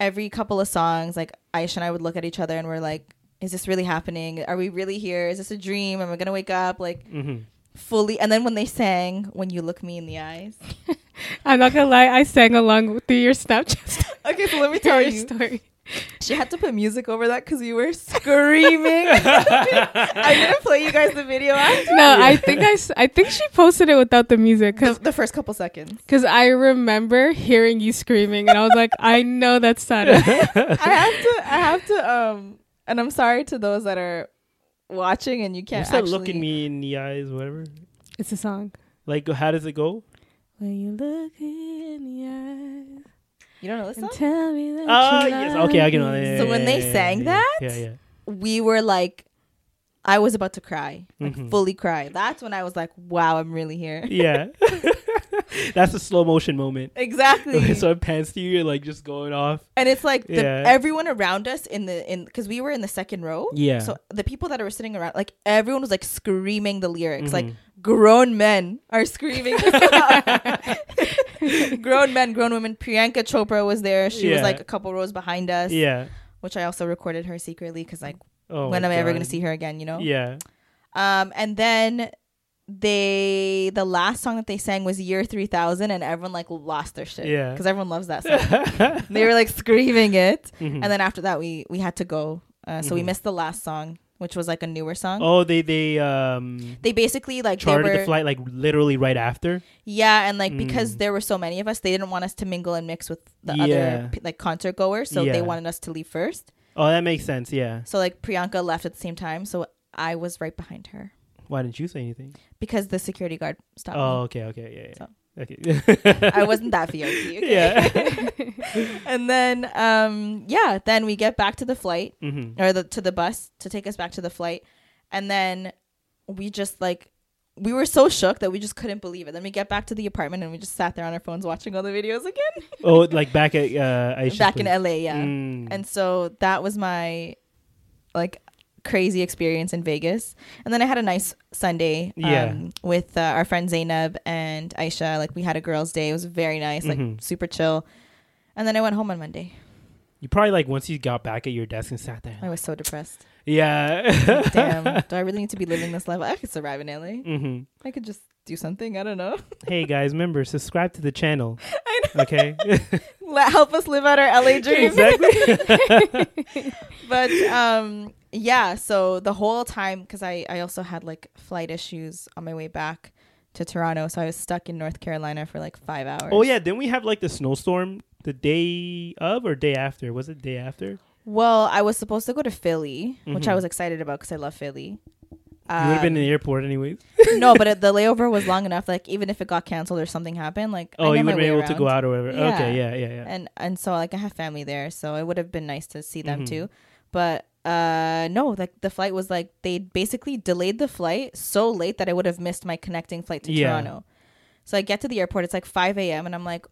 Every couple of songs, like Aisha and I would look at each other and we're like, is this really happening? Are we really here? Is this a dream? Am I gonna wake up? Like Mhm. fully and then when they sang when you look me in the eyes. I'm not gonna lie, I sang along through your Snapchat Okay, so let me story. tell you. story. She had to put music over that because you were screaming. I didn't play you guys the video after. No, I think I, s- I think she posted it without the music The, because the first couple seconds. because I remember hearing you screaming and I was like, I know that's Sada. I have to. I have to. Um, and I'm sorry to those that are watching and you can't. What's that actually, look in me in the eyes, whatever? it's a song. Like how does it go? When you look in the eyes You don't know this song? tell me that Oh you yes, okay, I can know. me. Yeah, So yeah, when yeah, they yeah, sang yeah, that, yeah, yeah. We were like, I was about to cry, like Mhm. fully cry. That's when I was like, "Wow, I'm really here." yeah. That's a slow motion moment. exactly. so it pans to you, you're like just going off. and it's like the, Yeah. everyone around us in the in because we were in the second row. Yeah. So the people that were sitting around, like everyone was like screaming the lyrics. Like Mhm. grown men are screaming. grown men, grown women. Priyanka Chopra was there. She was like a couple rows behind us. Yeah. Which I also recorded her secretly because like Oh. when am I ever gonna see her again? You know. Yeah. Um, and then they the last song that they sang was Year Three Thousand, and everyone like lost their shit. Yeah. Because everyone loves that song. they were like screaming it, Mhm. and then after that we we had to go. Uh, so we Mhm. missed the last song, which was like a newer song. Oh, they they um They basically like they chartered were the flight like literally right after. yeah, and like because Mm. there were so many of us, they didn't want us to mingle and mix with the Yeah. other like concert goers, so Yeah. they wanted us to leave first. Oh, that makes sense. Yeah. So like Priyanka left at the same time, so I was right behind her Why didn't you say anything? because the security guard stopped Oh, me. okay, okay, yeah, yeah. So. Okay. I wasn't that VIP. Okay? Yeah. and then um yeah, then we get back to the flight hmm or the to the bus to take us back to the flight, and then we just like we were so shook that we just couldn't believe it. Then we get back to the apartment and we just sat there on our phones watching all the videos again. Oh, like back at uh, Aisha's back in. LA, yeah. Mm. And so that was my like crazy experience in Vegas. And then I had a nice Sunday um, Yeah. with uh, our friend Zainab and Aisha. Like we had a girls' day. It was very nice, like Mhm. super chill. And then I went home on Monday. you probably like once you got back at your desk and sat there. I was so depressed. Yeah. Damn, do I really need to be living this life? I could survive in LA. hmm I could just do something. I don't know. hey guys, remember subscribe to the channel. Okay. Let help us live out our LA dream. exactly. but um yeah so the whole time because I, I also had like flight issues on my way back to toronto so i was stuck in north carolina for like five hours oh yeah, didn't we have like the snowstorm the day of or day after? Was it day after? Well i was supposed to go to philly which i Mhm. was excited about because i love philly you would have been in Um, the airport anyways. no but it, the layover was long enough like even if it got canceled or something happened like I Oh, you would have been able to go out or whatever. Yeah. Okay, yeah, yeah, yeah. and and so like i have family there so it would have been nice to see them Mhm. too but uh no like the flight was like they basically delayed the flight so late that i would have missed my connecting flight to Yeah. toronto so i get to the airport it's like 5 a.m and i'm like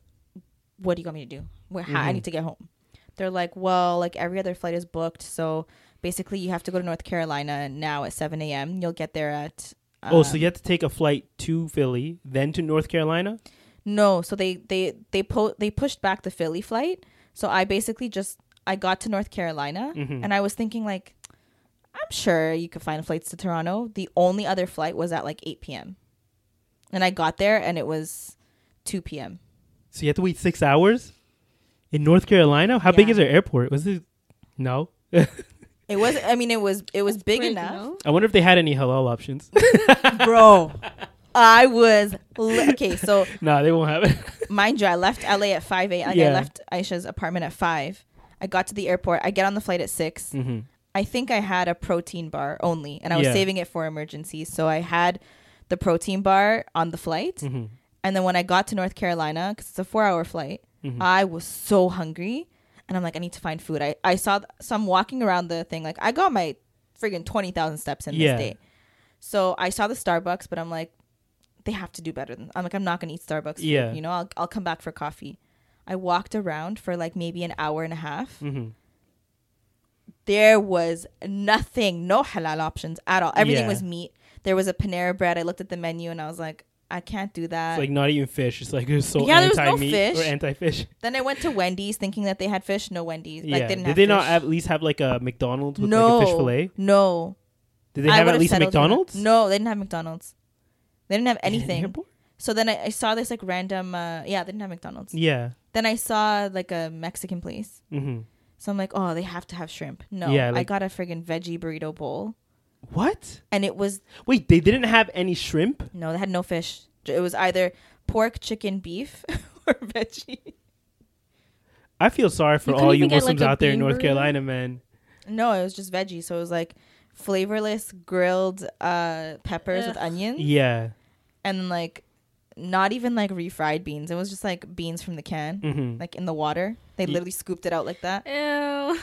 what do you want me to do Where, how, i need to get home they're like well like every other flight is booked so basically you have to go to north carolina now at 7 a.m you'll get there at oh, so um, you have to take a flight to Philly, then to North Carolina? No, so they they they po- they pushed back the Philly flight. So I basically just I got to North Carolina Mhm. and I was thinking like I'm sure you could find flights to Toronto. The only other flight was at like 8 p.m. And I got there and it was 2 p.m. So you have to wait six hours in North Carolina? How big is their airport? Was it? No. It was I mean it was it was big Big, enough. no? I wonder if they had any halal options. Bro. I was li- okay, so nah, they won't have it. mind you, I left LA at 5 a.m. Like Yeah. I left Aisha's apartment at 5. I got to the airport. I get on the flight at 6. mm-hmm. I think I had a protein bar only, and I was Yeah. saving it for emergencies. So I had the protein bar on the flight, Mm-hmm. and then when I got to North Carolina, because it's a four-hour flight, Mhm. I was so hungry, and I'm like, I need to find food. I I saw th- so I'm walking around the thing, like I got my friggin' twenty thousand steps in Yeah. this day. So I saw the Starbucks, but I'm like, they have to do better than. I'm like, I'm not gonna eat Starbucks. food, Yeah. you know, I'll I'll come back for coffee. I walked around for like maybe an hour and a half Mm-hmm. there was nothing, no halal options at all. Everything Yeah. was meat. There was a Panera bread. I looked at the menu and I was like, I can't do that. It's like not even fish. It's like it's so Yeah, there was no anti meat fish. or anti fish. then I went to Wendy's thinking that they had fish. No Wendy's. Yeah. Like they didn't Did they fish. not at least have like a McDonald's with no, like a fish fillet? No. Did they I have at least a settled for that. McDonald's? No, they didn't have McDonald's. They didn't have anything. So then I, I saw this like random. Uh, yeah, they didn't have McDonald's. Yeah. Then I saw like a Mexican place. Mm-hmm. So I'm like, oh, they have to have shrimp. No, Yeah, I got a friggin' veggie burrito bowl, What? and it was Wait, they didn't have any shrimp? No, they had no fish. It was either pork, chicken, beef, or veggie. I feel sorry for You all you even get, Muslims like, out there in North burrito? Carolina, man. No, it was just veggie. So it was like flavorless grilled uh, peppers with onions, Yeah. and like not even like refried beans. It was just like beans from the can, Mm-hmm. like in the water. They Ye- literally scooped it out like that. Ew.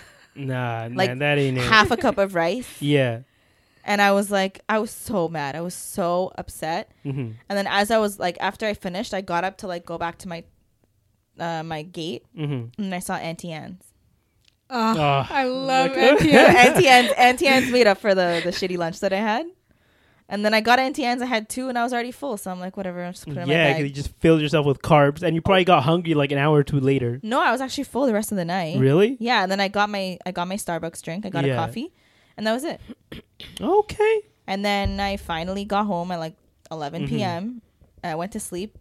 Nah, Like, man, that ain't it. Half a cup of rice, yeah. And I was like, I was so mad. I was so upset. Mm-hmm. And then as I was like, after I finished, I got up to like go back to my uh, my gate, Mm-hmm. and I saw Auntie Anne's. Oh, Oh, I love look- Auntie Anne's. Auntie Anne's, Auntie Anne's made up for the the shitty lunch that I had. And then I got Auntie Anne's. I had two, and I was already full. So I'm like, whatever. I'm just put it in my Yeah, bag. you just filled yourself with carbs, and you probably got hungry like an hour or two later. no, I was actually full the rest of the night. Really? Yeah. And then I got my I got my Starbucks drink. I got Yeah. a coffee, and that was it. Okay. And then I finally got home at like 11 Mhm. p.m. I went to sleep,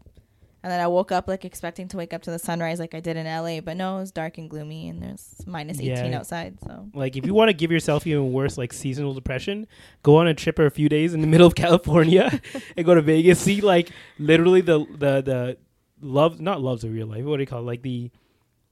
and then I woke up like expecting to wake up to the sunrise like I did in LA, but no, it was dark and gloomy, and there's minus 18 Yeah. outside. So Like, if you want to give yourself even worse, like seasonal depression, go on a trip for a few days in the middle of California and go to Vegas. See, like, literally the the the love, not loves of real life. What do you call it? Like the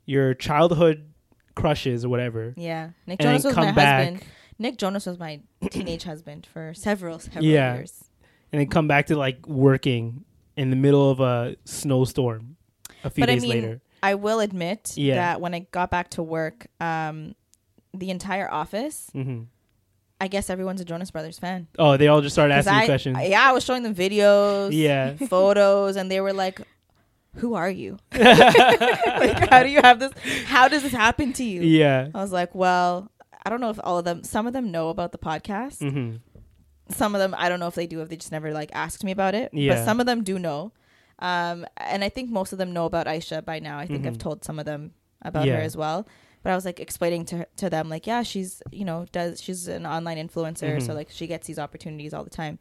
your childhood crushes or whatever. yeah, Nick And then Jonas was come my back. husband. Nick Jonas was my teenage husband for several several Yeah. years. and then come back to like working in the middle of a snowstorm a few But I days mean, later. I will admit Yeah. that when I got back to work, um, the entire office, hmm I guess everyone's a Jonas Brothers fan. Oh, they all just started asking I, questions. Yeah, I was showing them videos, yeah. photos, and they were like, "Who are you? like, how do you have this? How does this happen to you?" yeah. I was like, "Well, I don't know if all of them. Some of them know about the podcast. hmm Some of them, I don't know if they do. If they just never like asked me about it. Yeah. But some of them do know. Um, and I think most of them know about Aisha by now. I think I've Mhm. told some of them about Yeah. her as well. But I was like explaining to her, to them like, yeah, she's you know does she's an online influencer, so Mhm. like she gets these opportunities all the time.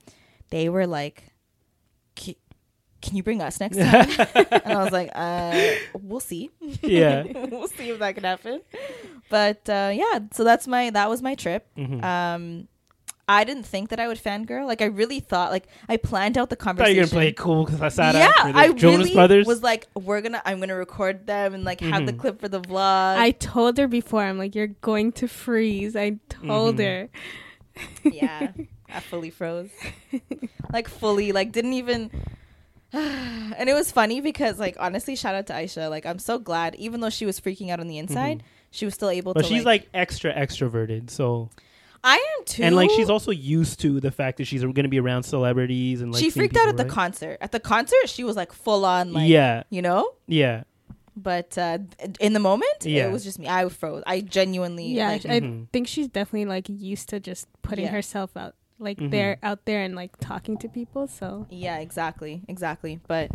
They were like, "Ki- "Can you bring us next time?" and I was like, uh, "We'll see. Yeah. we'll see if that can happen." But uh, yeah, so that's my that was my trip. Mhm. Um, I didn't think that I would fangirl. Like I really thought, like I planned out the I thought conversation. you were gonna play it cool because I sat yeah, after the I Jonas really Brothers. was like, we're gonna, I'm gonna record them and like have the Mhm. clip for the vlog. I told her before. I'm like, you're going to freeze. I told Mhm. her. yeah, I fully froze, like fully, like didn't even. and it was funny because, like, honestly, shout out to Aisha. Like, I'm so glad, even though she was freaking out on the inside, she was still able but to. she's like extra extroverted, so I am too. and like she's also used to the fact that she's gonna be around celebrities and like she seeing freaked out people, at the concert. At the concert, she was like full on, like, yeah, you know. yeah. But uh, in the moment, Yeah. it was just me. I froze. I genuinely, Yeah, like, I Mhm. think she's definitely like used to just putting Yeah. herself out, like Mhm. there, out there, and like talking to people. So Yeah, exactly, exactly. But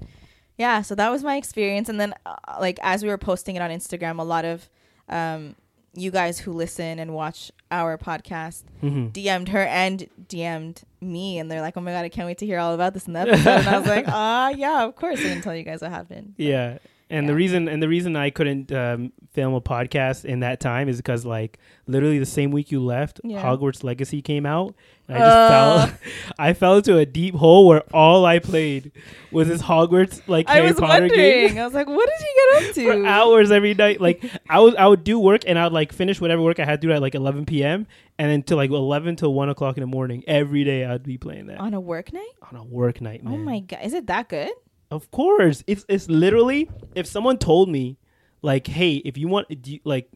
yeah, so that was my experience, and then uh, like as we were posting it on Instagram, a lot of um, you guys who listen and watch our podcast hmm DM'd her and DM'd me, and they're like, "Oh my god, I can't wait to hear all about this in the episode." and I was like, "Ah, yeah, of course, I didn't tell you guys what happened." Yeah. And the reason and the reason I couldn't um, film a podcast in that time is because like literally the same week you left, Yeah. Hogwarts Legacy came out. And I just Uh. fell I fell into a deep hole where all I played was this Hogwarts like I Harry was Potter wondering. game I was like, "What did you get up to? for to?" hours every night. Like I was I would do work and I would like finish whatever work I had to do at like eleven PM and then to like eleven till one o'clock in the morning every day I'd be playing that on a work night. on a work night, man. Oh my god, is it that good? Of course, it's it's literally if someone told me, like, hey, if you want, you- like,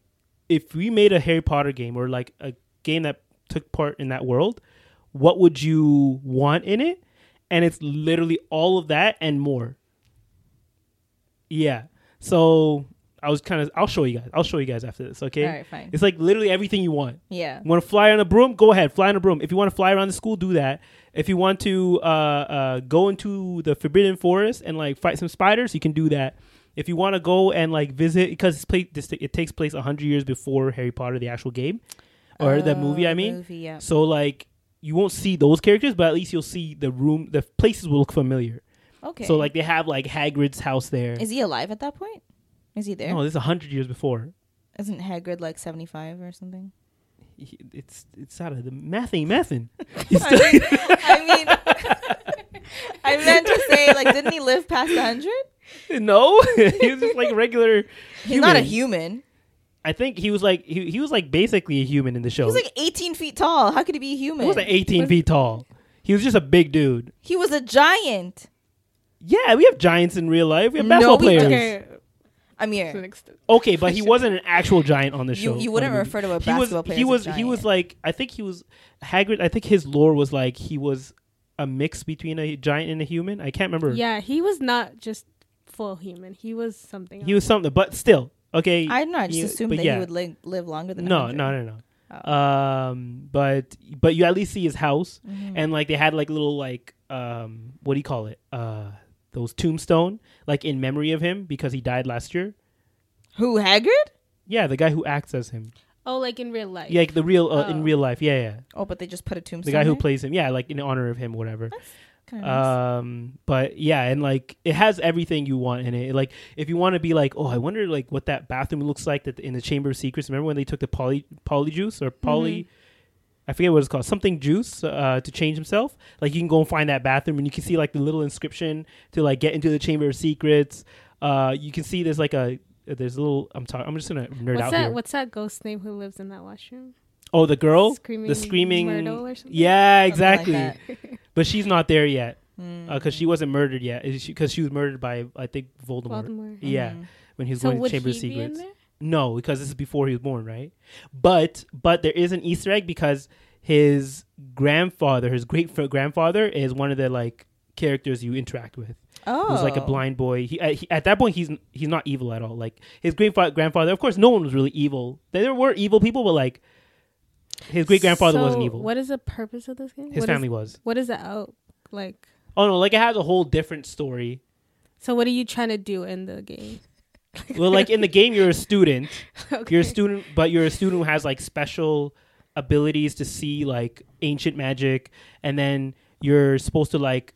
if we made a Harry Potter game or like a game that took part in that world, what would you want in it? And it's literally all of that and more. Yeah. So I was kind of. I'll show you guys. I'll show you guys after this. Okay. All right, fine. It's like literally everything you want. Yeah. You want to fly on a broom? Go ahead, fly on a broom. If you want to fly around the school, do that. If you want to uh, uh, go into the Forbidden Forest and like fight some spiders, you can do that. If you want to go and like visit, because it's play, this, it takes place hundred years before Harry Potter, the actual game, or the Oh, movie. I mean, movie, yeah. so like you won't see those characters, but at least you'll see the room. The places will look familiar. Okay. So like they have like Hagrid's house there. is he alive at that point? Is he there? no, this is hundred years before. Isn't Hagrid like seventy five or something? He- It's it's out of the math ain't mathin'. I mean, I meant to say like, didn't he live past hundred? No, he was just like regular. He's not a human. I think he was like he, he was like basically a human in the show. He was like eighteen feet tall. How could he be a human? he was like 18 feet tall. He was just a big dude. He was a giant. Yeah, we have giants in real life. We have No, basketball we players. Okay. Okay, to Amir, an extent. but he wasn't an actual giant on the show. you, you wouldn't on the refer to a movie. he was basketball player he as a was he was giant. like I think he was Hagrid. I think his lore was like he was a mix between a giant and a human. I can't remember. Yeah, he was not just full human. He was something. he was something, but still okay. I don't know. I just you- assumed but that yeah. he would li- live longer than no, 100. no, no, no. Oh. Um, but but you at least see his house, Mhm. and like they had like little like um, what do you call it? Uh, those tombstone like in memory of him because he died last year. Who Hagrid? Yeah, the guy who acts as him. Oh, like in real life. Yeah, like the real uh, in Oh. real life. Yeah, yeah. Oh, but they just put a tombstone. The tombstone. guy who there? plays him. Yeah, like in honor of him, whatever. Kinda nice. Um, but yeah, and like it has everything you want in it. Like if you want to be like, oh, I wonder like what that bathroom looks like that in the Chamber of Secrets. Remember when they took the poly poly juice or poly? I forget what it's called, something juice uh, to change himself. Like you can go and find that bathroom, and you can see like the little inscription to like get into the Chamber of Secrets. Uh, you can see there's like a there's a little. I'm talking. I'm just gonna nerd What's out that? here. What's that ghost name who lives in that washroom? oh, the girl, Screaming the screaming. Myrtle or something? Yeah, Something like exactly. but she's not there yet Mm. because she wasn't murdered yet. Because she, was murdered by I think Voldemort. Voldemort. Yeah, Mhm. when he was So going to Chamber he of be in Secrets. No, because this is before he was born, right? But but there is an Easter egg because his grandfather, his great grandfather, is one of the like characters you interact with. Oh, Who's like a blind boy. He, uh, he at that point he's he's not evil at all. Like his great grandfather, of course, no one was really evil. There were evil people, but like his great grandfather wasn't evil. What is the purpose of this game? his What is- family was. what is the out like? Oh no, like it has a whole different story. So what are you trying to do in the game? well, like in the game, you're a student. Okay. You're a student, but you're a student who has like special abilities to see like ancient magic, and then you're supposed to like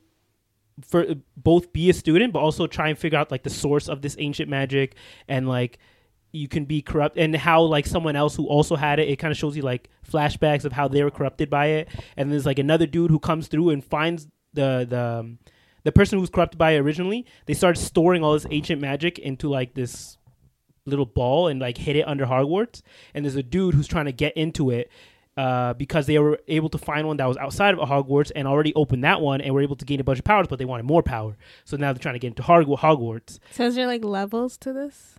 for both be a student but also try and figure out like the source of this ancient magic and like you can be corrupt and how like someone else who also had it it kind of shows you like flashbacks of how they were corrupted by it and there's like another dude who comes through and finds the the um, the person who was corrupted by it originally they started storing all this ancient magic into like this little ball and like hid it under Hogwarts and there's a dude who's trying to get into it uh, because they were able to find one that was outside of Hogwarts and already opened that one and were able to gain a bunch of powers, but they wanted more power. So now they're trying to get into Hogwarts. So is there like levels to this?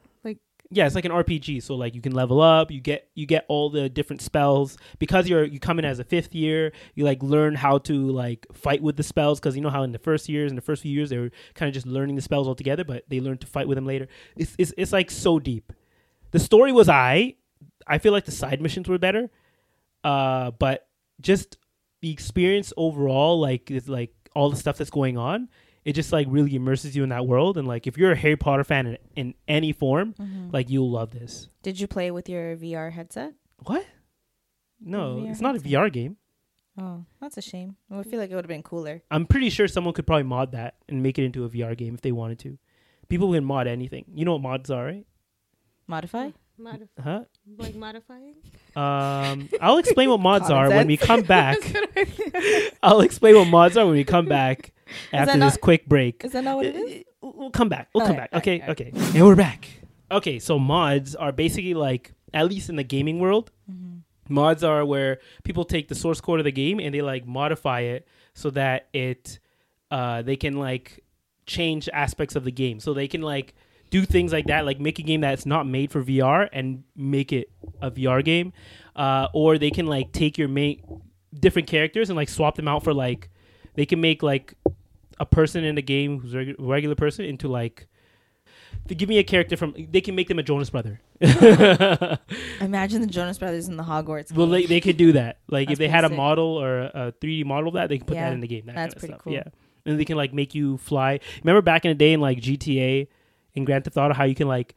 Yeah, it's like an RPG. So like you can level up, you get you get all the different spells because you're you come in as a fifth year. You like learn how to like fight with the spells because you know how in the first years in the first few years they were kind of just learning the spells altogether, but they learned to fight with them later. It's it's it's like so deep. The story was I. I feel like the side missions were better, uh, but just the experience overall, like is like all the stuff that's going on. It just like really immerses you in that world, and like if you're a Harry Potter fan in, in any form, like you'll love this. Did you play with your VR headset? What? No, VR it's not a. VR game. Oh, that's a shame. Well, I feel like it would have been cooler. I'm pretty sure someone could probably mod that and make it into a VR game if they wanted to. People can mod anything. You know what mods are, right? Modify? modif- Huh? like modifying. Um, I'll explain what mods Common are when we come back. I'll explain what mods are when we come back after this not- quick break. Is that not what it is? We'll we'll come back. We'll come back. Okay, alright, okay. And we're back. Okay, so mods are basically like, at least in the gaming world, Mm-hmm. mods are where people take the source code of the game and they like modify it so that it, uh, they can like change aspects of the game. So they can like do things like that, like make a game that's not made for VR and make it a VR game, uh, or they can like take your main different characters and like swap them out for like, they can make like a person in the game who's a regu- regular person into like they give me a character from they can make them a Jonas brother. Imagine the Jonas Brothers in the Hogwarts. well, they, they could do that. Like That's if they had a sick. model or a three D model of that, they can put Yeah, that in the game. That that's kind of pretty stuff. cool. Yeah, and they can like make you fly. Remember back in the day in like GTA in Grand Theft Auto, how you can like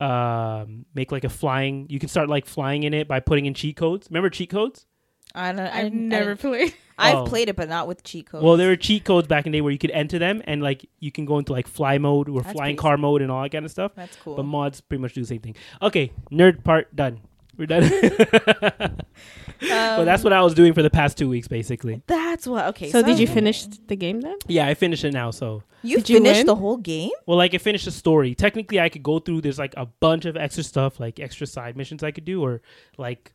um make like a flying. You can start like flying in it by putting in cheat codes. Remember cheat codes? I don't. I I've didn't- I never didn't- played. I've Oh. played it, but not with cheat codes. Well, there were cheat codes back in the day where you could enter them and like you can go into like fly mode or That's flying pretty car mode and all that kind of stuff. That's cool. But mods pretty much do the same thing. Okay, nerd part done. We're done. but that's what I was doing for the past two weeks, basically. That's what. Okay. So did you finish the game then? Yeah, I finished it now. So, You Did finished win? the whole game? well, like I finished the story. Technically, I could go through. There's like a bunch of extra stuff, like extra side missions I could do, or like,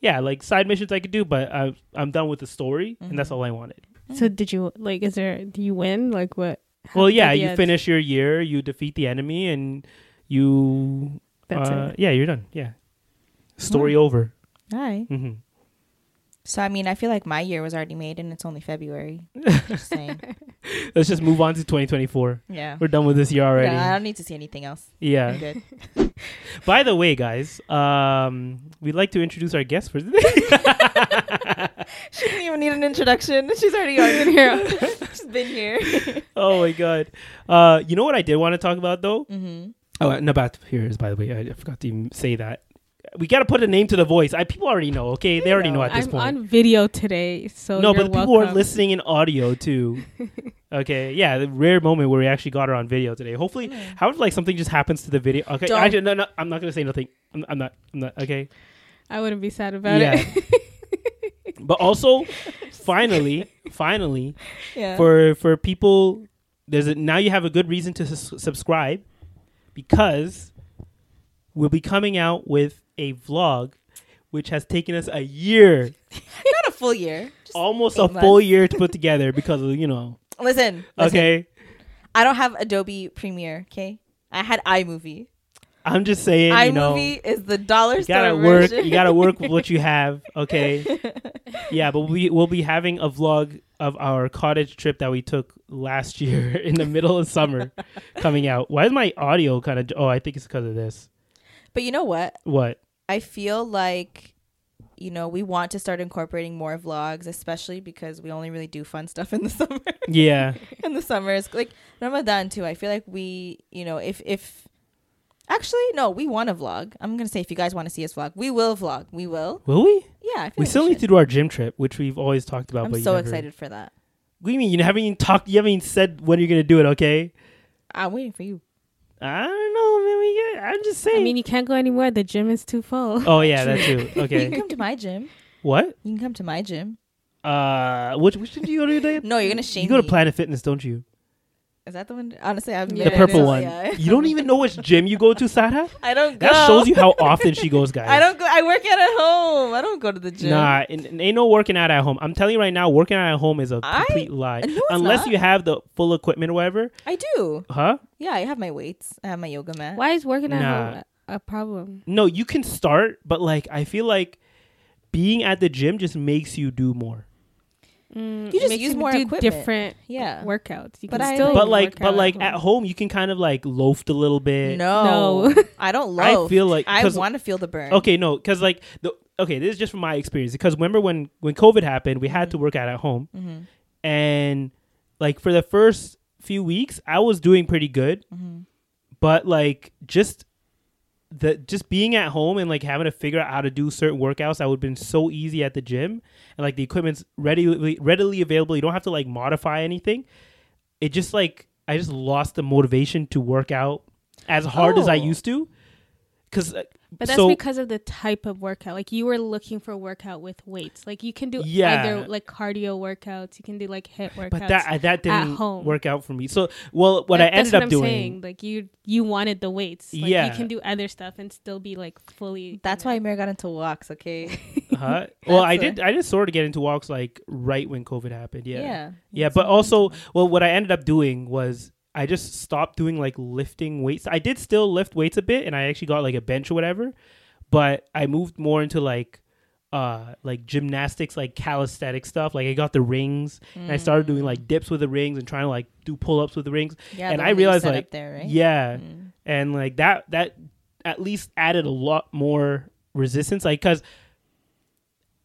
yeah, like side missions I could do. But I, I'm done with the story, and that's all I wanted. So did you like? Is there? Do you win? Like what? Well, yeah, you end? finish your year, you defeat the enemy, and you. That's uh, it. Yeah, you're done. Yeah, story over. All right. So I mean, I feel like my year was already made, and it's only February. Just saying. Let's just move on to 2024. Yeah. We're done with this year already. Yeah, I don't need to see anything else. Yeah. By the way, guys, um, we'd like to introduce our guest for today. She didn't even need an introduction. She's already on here. She's been here. oh my god. Uh, you know what I did want to talk about though? mm-hmm. Oh, Nabat here is by the way. I, I forgot to even say that. We got to put a name to the voice. I people already know. Okay, they already know at this I'm point. on video today, so no, but people are listening in audio too. okay, yeah, the rare moment where we actually got her on video today. Hopefully, how if like something just happens to the video? Okay, Don't. actually, no, no, I'm not gonna say nothing. I'm, I'm not. I'm not. Okay. I wouldn't be sad about yeah. it. but also, finally, finally, Yeah. for for people, there's a now you have a good reason to sus- subscribe because we'll be coming out with a vlog, which has taken us a year, not a full year. Almost a full year to put together because of you know. listen, listen. Okay. I don't have Adobe Premiere. Okay. I had iMovie. I'm just saying, you know, iMovie is the dollar you store gotta work. version. You gotta work with what you have. Okay. yeah, but we we'll be having a vlog of our cottage trip that we took last year in the middle of summer coming out. Why is my audio kind of? Oh, I think it's because of this. but you know what? What? I feel like you know we want to start incorporating more vlogs, especially because we only really do fun stuff in the summer. Yeah. in the summers, like Ramadan too. I feel like we, you know, if if actually no, we want to vlog. I'm gonna say if you guys want to see us vlog, we will vlog. We will. Will we? Yeah, I feel We like still need to do our gym trip, which we've always talked about. I'm so excited for that. What do you mean? You haven't even talked. You haven't even said when you're gonna do it. Okay. I'm waiting for you. I don't know, man. We get, I'm just saying. I mean, you can't go anymore. The gym is too full. oh yeah, that's true. Okay. You can come to my gym. what? You can come to my gym. Uh, which which gym do you go to today? No, you're gonna shame You go to me. Planet Fitness, don't you? Is that the one? Honestly, I've Yeah, The purple one. Yeah. You don't even know which gym you go to, Sada. I don't go. That shows you how often she goes, guys. I don't go. I work out at home. I don't go to the gym. Nah, and, and ain't no working out at home. I'm telling you right now, working out at home is a I- complete lie. No, it's Unless not. you have the full equipment or whatever. I do. Huh? Yeah, I have my weights. I have my yoga mat. Why is working at Nah. home a a problem? No, you can start, but like I feel like being at the gym just makes you do more. Mm, You just use more do equipment. different Yeah. workouts. You But can I still But like, but like at at home. home, you can kind of like loafed a little bit. No, No. I don't loaf. I love. feel like I 'cause- want to feel the burn. Okay, no, because like the okay, this is just from my experience. Because remember when when COVID happened, we had to work out at home, Mm-hmm. and like for the first few weeks, I was doing pretty good, Mm-hmm. but like just the just being at home and like having to figure out how to do certain workouts that would have been so easy at the gym, and like the equipment's readily readily available. You don't have to like modify anything. It just like I just lost the motivation to work out as hard as I Oh. used to. Cause uh, But that's so, because of the type of workout. Like you were looking for workout with weights. Like you can do Yeah. either like cardio workouts. You can do like HIIT workouts. But that that didn't home. work out for me. So well, what That- I ended that's up I'm doing, saying. Like you, you wanted the weights. Like Yeah. you can do other stuff and still be like fully. That's why Mary got into walks. Okay. huh? well, I did. I just sort of get into walks like right when COVID happened. Yeah, Yeah. yeah. But also, well, what I ended up doing was I just stopped doing like lifting weights. I did still lift weights a bit, and I actually got like a bench or whatever. But I moved more into like uh like gymnastics like calisthenic stuff like i got the rings and i started doing like dips with the rings and trying to like do pull-ups with the rings Yeah, and the i realized like up there, right? yeah Mm. and like that that at least added a lot more resistance like because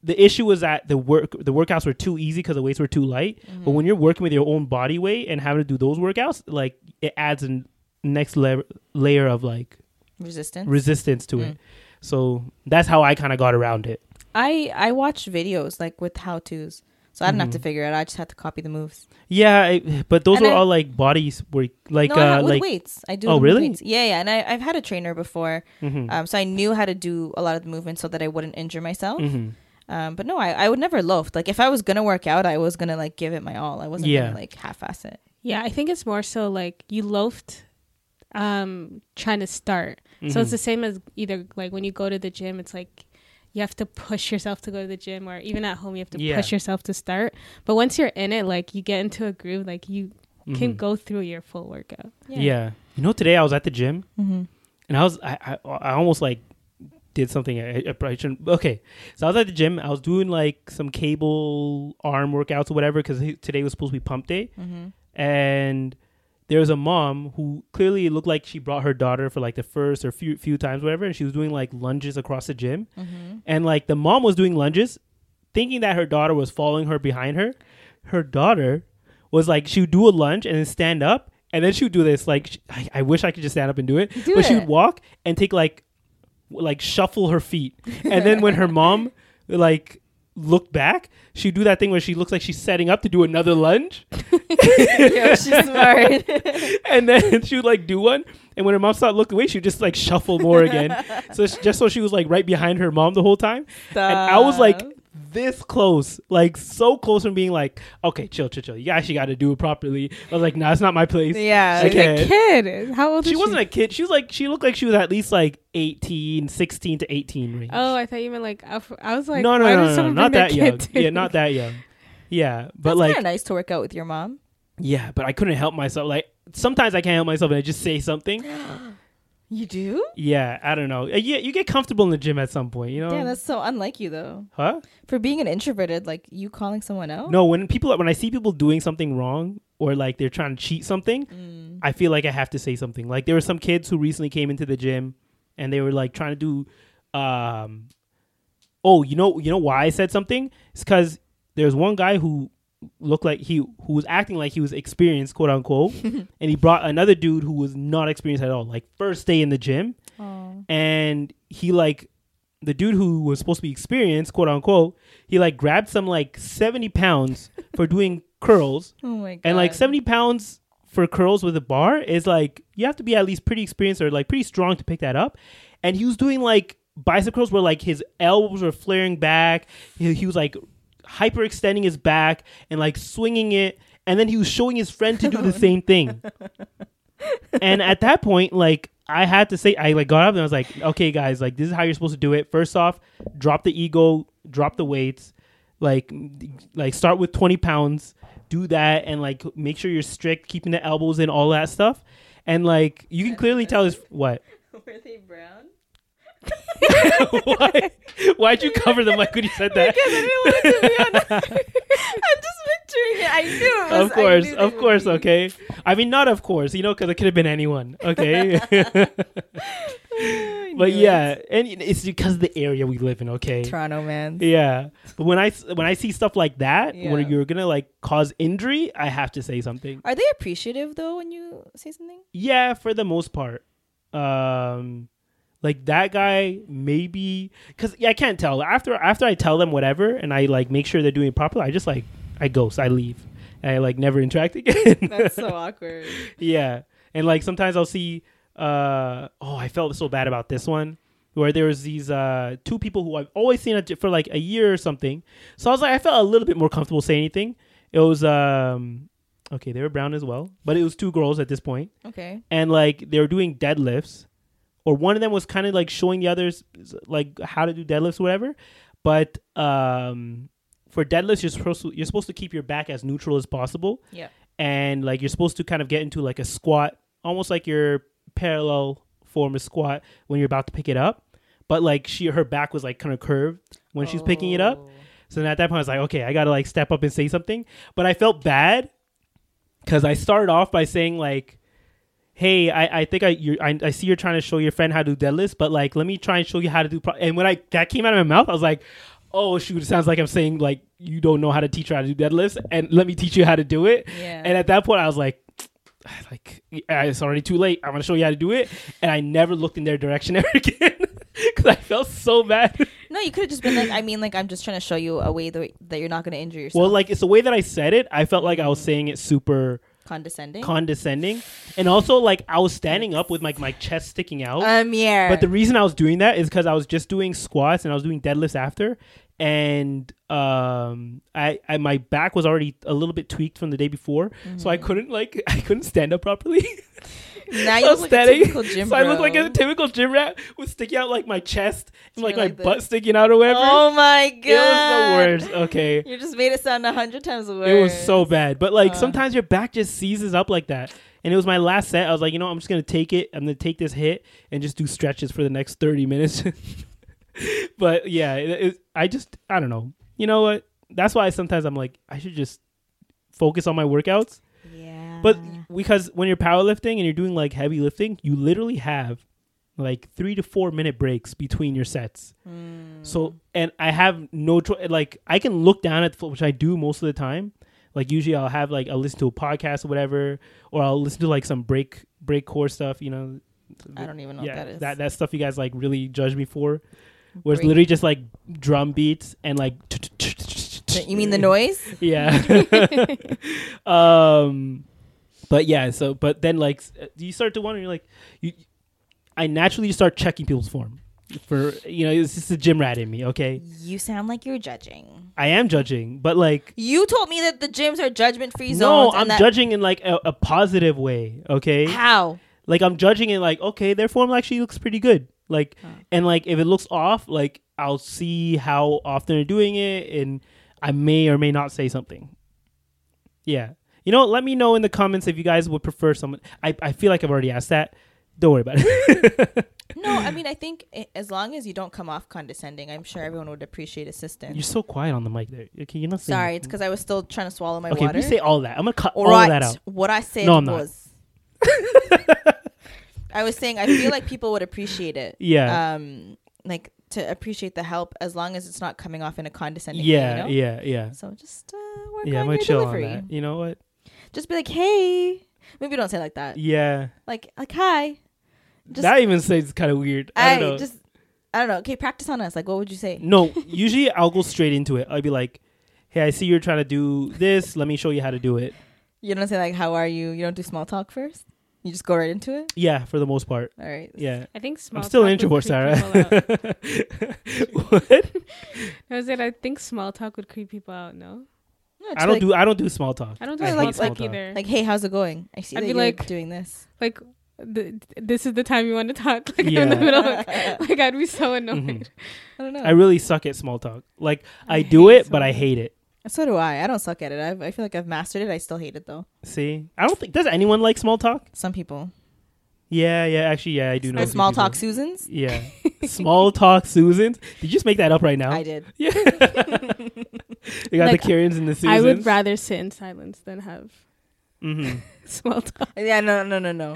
the issue was that the work the workouts were too easy because the weights were too light but when you're working with your own body weight and having to do those workouts like it adds a next la- layer of like resistance. resistance to Mm. it so that's how i kind of got around it I I watched videos like with how tos, so I didn't have to Mhm. figure it. out. I just had to copy the moves. yeah I, but those And were I- all like bodies were like no, uh with like weights. I do. Oh, really? weights. Yeah, yeah. And I, I've had a trainer before, mhm, um, so I knew how to do a lot of the movements so that I wouldn't injure myself. mhm. Um, but no, I, I would never loaf. Like if I was gonna work out, I was gonna like give it my all. I wasn't Yeah. gonna like half-ass it. Yeah, I think it's more so like you loafed, um, trying to start. So it's Mhm. the same as either like when you go to the gym, it's like you have to push yourself to go to the gym, or even at home you have to Yeah. push yourself to start. But once you're in it, like you get into a groove, like you can Mhm. go through your full workout. yeah. you know today i was at the gym Mm-hmm. and I was I, I, I almost like did something I, I probably shouldn't. Okay, so I was at the gym. I was doing like some cable arm workouts or whatever because today was supposed to be pump day, Mm-hmm. and there was a mom who clearly looked like she brought her daughter for like the first or few few times whatever, and she was doing like lunges across the gym, Mm-hmm. and like the mom was doing lunges, thinking that her daughter was following her behind her. Her daughter was like she would do a lunge and then stand up. And then she would do this like sh I, I wish I could just stand up and do it, Do but she would walk and take like like shuffle her feet, and then when her mom like looked back, she'd do that thing where she looks like she's setting up to do another lunge, Yo, she's smart. and then she would like do one, and when her mom started looking away, she'd just like shuffle more again. so just so she was like right behind her mom the whole time, and I was like Stop. This close, like so close from being like, okay, chill, chill, chill. You actually got to do it properly. I was like, nah, it's not my place. yeah, She's a kid. How old She is wasn't a kid. She was like, she looked like she was at least like 18, 16 to 18 range. Oh, I thought you meant like I was like, no, no, why no, no, no, not that young. Yeah, not that young. Yeah, but That's like, kind of nice to work out with your mom. yeah, but I couldn't help myself. Like sometimes I can't help myself and I just say something. You do? Yeah, I don't know. Uh, Yeah, you get comfortable in the gym at some point, you know? Yeah, that's so unlike you though. huh? For being an introverted, like you calling someone out. No, when people when I see people doing something wrong or like they're trying to cheat something, Mm. I feel like I have to say something. Like there were some kids who recently came into the gym and they were like trying to do um oh, you know you know why I said something? It's cuz there's one guy who looked like he who was acting like he was experienced, quote unquote, and he brought another dude who was not experienced at all, like first day in the gym, Oh. and he like the dude who was supposed to be experienced, quote unquote, he like grabbed some like 70 pounds for doing curls, Oh my god. and like 70 pounds for curls with a bar is like you have to be at least pretty experienced or like pretty strong to pick that up. And he was doing like bicep curls where like his elbows were flaring back. He, he was like hyperextending his back and like swinging it, and then he was showing his friend to do the same thing. and at that point, like I had to say, I like got up and I was like, okay, guys, like this is how you're supposed to do it. First off, drop the ego, drop the weights, like like start with 20 pounds, do that, and like make sure you're strict, keeping the elbows and all that stuff. And like you can clearly tell his what. were they brown? Why? Why'd you cover the mic when you said that? Because I didn't want it to be on. I'm just picturing it. I knew it was. of course, knew of course, be. okay. I mean, not of course, you know, because it could have been anyone, okay. But yeah, it. and it's because of the area we live in, okay. Toronto man. Yeah, but when I when I see stuff like that, Yeah. where you're gonna like cause injury, I have to say something. Are they appreciative though when you say something? Yeah, for the most part. Um like that guy maybe cuz yeah, I can't tell. After after I tell them whatever and I like make sure they're doing it properly, I just like I ghost, I leave. And I like never interact again. That's so awkward. yeah. And like sometimes I'll see uh oh, I felt so bad about this one where there was these uh two people who I've always seen for like a year or something. So I was like I felt a little bit more comfortable saying anything. It was um okay, they were brown as well, but it was two girls at this point Okay. and like they were doing deadlifts or one of them was kind of like showing the others like how to do deadlifts or whatever but um for deadlifts you're supposed to you're supposed to keep your back as neutral as possible Yeah. and like you're supposed to kind of get into like a squat almost like your parallel form of squat when you're about to pick it up but like she her back was like kind of curved when she's picking it up Oh. so then at that point, I was like, okay, I gotta like step up and say something. But I felt bad because I started off by saying like, hey, I, I think I, you I I see you're trying to show your friend how to do deadlifts, but like let me try and show you how to do. Pro-. And when I that came out of my mouth, I was like, oh shoot, it sounds like I'm saying like you don't know how to teach her how to do deadlifts, and let me teach you how to do it. Yeah. And at that point, I was like. Like it's already too late. I'm gonna show you how to do it, and I never looked in their direction ever again because I felt so bad. No, you could have just been like, I mean, like, I'm just trying to show you a way that, that you're not going to injure yourself. Well, like it's the way that I said it. I felt like I was saying it super condescending. condescending, and also like I was standing up with like my chest sticking out. um, yeah. but the reason I was doing that is because I was just doing squats and I was doing deadlifts after, and um, I, I my back was already a little bit tweaked from the day before, so I couldn't like I couldn't stand up properly. now you was look like a typical gym so I looked like a typical gym rat with sticking out like my chest and like You're my like butt sticking out or whatever. Oh my god! it was the worst. Okay. You just made it sound a hundred times worse. It was so bad. But like Uh. sometimes your back just seizes up like that. And it was my last set. I was like, you know, I'm just gonna take it. I'm gonna take this hit and just do stretches for the next 30 minutes. but yeah, it, it, I just I don't know. You know what? That's why sometimes I'm like, I should just focus on my workouts. Yeah. But because when you're powerlifting and you're doing like heavy lifting, you literally have like three to four minute breaks between your sets. So and I have no choice. Like I can look down at the floor, which I do most of the time. Like usually I'll have like I'll listen to a podcast or whatever, or I'll listen to like some break break core stuff. You know, I don't even know yeah, what that is. that that stuff you guys like really judge me for. Where it's literally just like drum beats and like. you mean the noise? Yeah. um, but yeah. So, but then like uh, you start to wonder. You're like, you. I naturally start checking people's form. For you know, it's just a gym rat in me. Okay, You sound like you're judging. I am judging, but like. You told me that the gyms are judgment free zones No. I'm that- judging in like a, a positive way. Okay, How? like I'm judging it like okay, their form actually looks pretty good. Like, and like if it looks off, like I'll see how often they're doing it, and I may or may not say something. Yeah, you know, let me know in the comments if you guys would prefer someone. I I feel like I've already asked that. Don't worry about it. No, I mean, I think as long as you don't come off condescending, I'm sure everyone would appreciate assistance. You're so quiet on the mic there. Okay, you're not saying. Sorry, it's because I was still trying to swallow my Okay, water. if you say all that, I'm gonna cut all right. that out. What I said No, I'm not. was. I was saying I feel like people would appreciate it. Yeah. Um, like to appreciate the help as long as it's not coming off in a condescending Yeah, way. You know? yeah, yeah. So just uh, work Yeah, I'm on your chill delivery. on that. You know what? Just be like, hey. Maybe don't say it like that. Yeah, Like, like hi. Just, that even says kind of weird. I I don't know. just, I don't know. Okay, practice on us. Like, what would you say? No, usually I'll go straight into it. I'll be like, hey, I see you're trying to do this. Let me show you how to do it. You don't say like, "How are you?" You don't do small talk first. You just go right into it. Yeah, for the most part. All right. Yeah. I think small. Talk. I'm still an talk would introvert, creep Sarah. what? I was it. I think small talk would creep people out. No, No, I don't like, do I don't do small talk. I don't do I small hate talk small either. like, "Hey, how's it going?" I see I'd that you're like- doing this. like th- this is the time you want to talk. Like Yeah. in the middle, of, like I'd be so annoyed. Mhm. I don't know. I really suck at small talk. Like I, I do it, but I hate it. so do I. I don't suck at it. I've, I feel like I've mastered it. I still hate it though. See, I don't think does anyone like small talk. Some people. Yeah, yeah, actually, yeah, I do know. Or a few small people. talk Susans. Yeah, small talk Susans. Did you just make that up right now? I did. Yeah. you got Like, the Karens and the Susans. I would rather sit in silence than have mm-hmm. small talk. Yeah, no, no, no, no.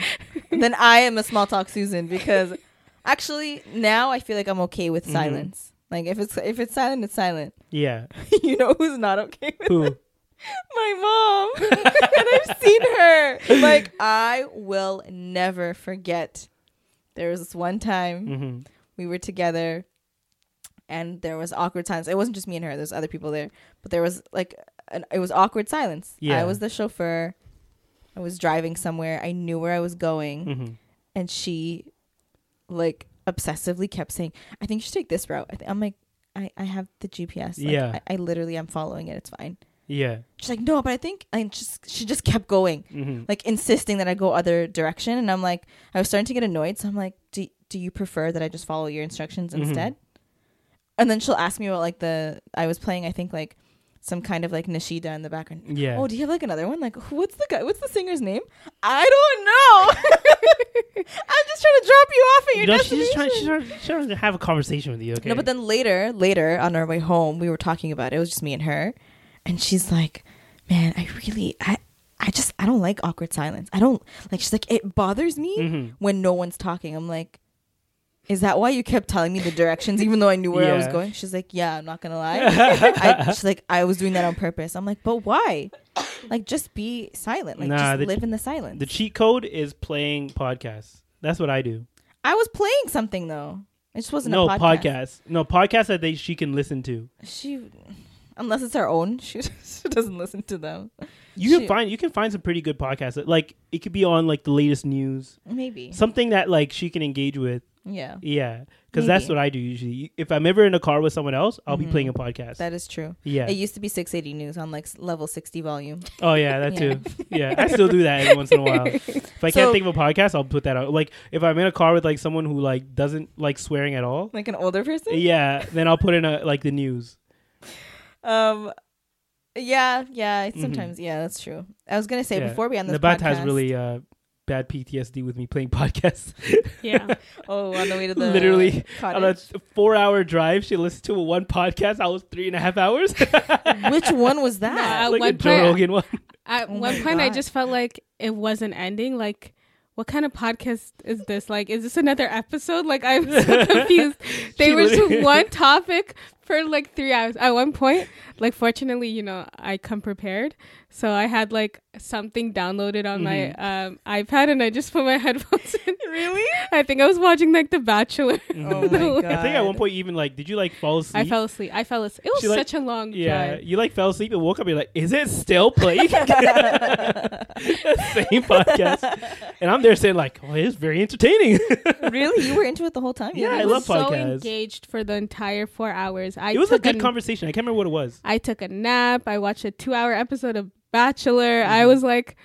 then I am a small talk Susan because actually now I feel like I'm okay with Mhm. silence. Like if it's if it's silent, it's silent. Yeah. you know who's not okay with Who? it? My mom. and I've seen her. Like I will never forget. There was this one time hmm we were together and there was awkward silence. It wasn't just me and her, there's other people there. But there was like an, it was awkward silence. Yeah. I was the chauffeur. I was driving somewhere. I knew where I was going hmm and she like obsessively kept saying, "I think you should take this route." I I'm like, "I I have the GPS. Like, Yeah. I, I literally am following it. It's fine." Yeah. She's like, "No, but I think," and just she just kept going, hmm like insisting that I go other direction, and I'm like, I was starting to get annoyed, so I'm like, "Do do you prefer that I just follow your instructions Mhm. instead?" And then she'll ask me about like the I was playing, I think like some kind of like Nishida in the background. Yeah. Oh, do you have like another one? Like, what's the guy? What's the singer's name? I don't know. I'm just trying to drop you off at your you know, she's just trying, destination. she's trying, she's trying to have a conversation with you. Okay. No, but then later, later on our way home, we were talking about it. It was just me and her, and she's like, "Man, I really, I, I just, I don't like awkward silence. I don't like." She's like, "It bothers me Mhm. when no one's talking." I'm like. Is that why you kept telling me the directions even though I knew where I was going? She's like, "Yeah, I'm not gonna lie." I, she's like, "I was doing that on purpose." I'm like, "But why? Like, just be silent. Like, Nah, just live in the silence." the cheat code is playing podcasts. That's what I do. I was playing something though. It just wasn't no a podcast. podcast. No podcast that they she can listen to. She, unless it's our own, she, she doesn't listen to them. You can She- find you can find some pretty good podcasts. that- Like it could be on like the latest news, Maybe. something that like she can engage with. Yeah, Yeah, because that's what I do usually. If I'm ever in a car with someone else, I'll be Mhm. playing a podcast. that is true. yeah. It used to be 680 news on like level 60 volume. oh yeah, that Yeah. too. Yeah, I still do that every once in a while. If I So- can't think of a podcast, I'll put that out. Like if I'm in a car with like someone who like doesn't like swearing at all, Like an older person. yeah, then I'll put in a like the news. Um. Yeah, yeah. Sometimes, yeah, that's true. I was gonna say Mm-hmm. Yeah. before we end this Nabat podcast. has really uh, bad PTSD with me playing podcasts. Yeah, Oh, on the way to the Literally, on a four-hour drive, she listened to one podcast. I was three and a half hours. Which one was that? At like a one Joe point- Rogan one. at Oh one my point I just felt like it wasn't ending. Like, what kind of podcast is this? Like, is this another episode? Like, I'm so confused. They were just one topic for like three hours. At one point, like, fortunately, you know, I come prepared, so I had like something downloaded on my um, iPad, and I just put my headphones in. really? I think I was watching like The Bachelor. Oh my god! I think at one point you even like, did you like fall asleep? I fell asleep. I fell asleep. It was She, like- such a long Yeah, drive. you like fell asleep and woke up. And you're like, is it still playing? Same podcast, and I'm there saying like, oh, it's very entertaining. really? You were into it the whole time? Yeah, I I love was so podcasts. engaged for the entire four hours. I it was a good a- conversation. I can't remember what it was. I took a nap. I watched a two-hour episode of Bachelor. I Mm-hmm. was like,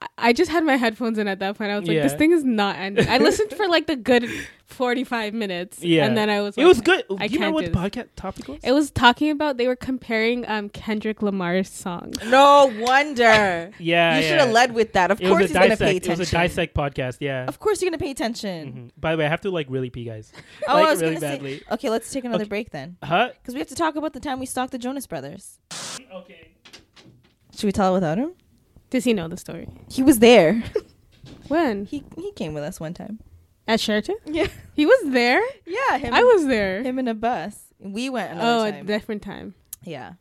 I- I just had my headphones in at that point. I was like, this thing is not ending. I listened for like the good forty-five minutes. Yeah, and then I was. it was good. I Do you remember what the podcast topic was? It was talking about they were comparing um Kendrick Lamar's songs. No wonder. yeah, you yeah. should have led with that. Of It course, was he's gonna pay dissect. It was a dissect podcast. Yeah. Of course, you're gonna pay attention. Mhm. By the way, I have to like really pee, guys. Oh, like I was really gonna badly. say. Okay, let's take another Okay. break then, Huh? because we have to talk about the time we stalked the Jonas Brothers. Okay. Should we tell it without him? Does he know the story? He was there. When he he came with us one time. at Sheraton? Yeah, He was there. yeah. Him, I was there. him in a bus. We went oh, another a different time. yeah,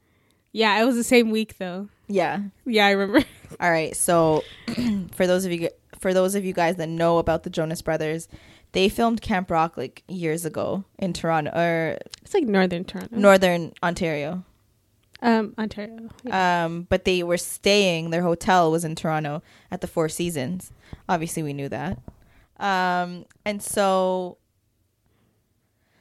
Yeah, it was the same week though. yeah. Yeah, I remember. All right. So, for those of you for those of you guys that know about the Jonas Brothers, they filmed Camp Rock like years ago in Toronto or It's like Northern Toronto. Northern Ontario. Um, Ontario. Yeah. Um, but they were staying. Their hotel was in Toronto at the Four Seasons. Obviously, we knew that. Um, and so,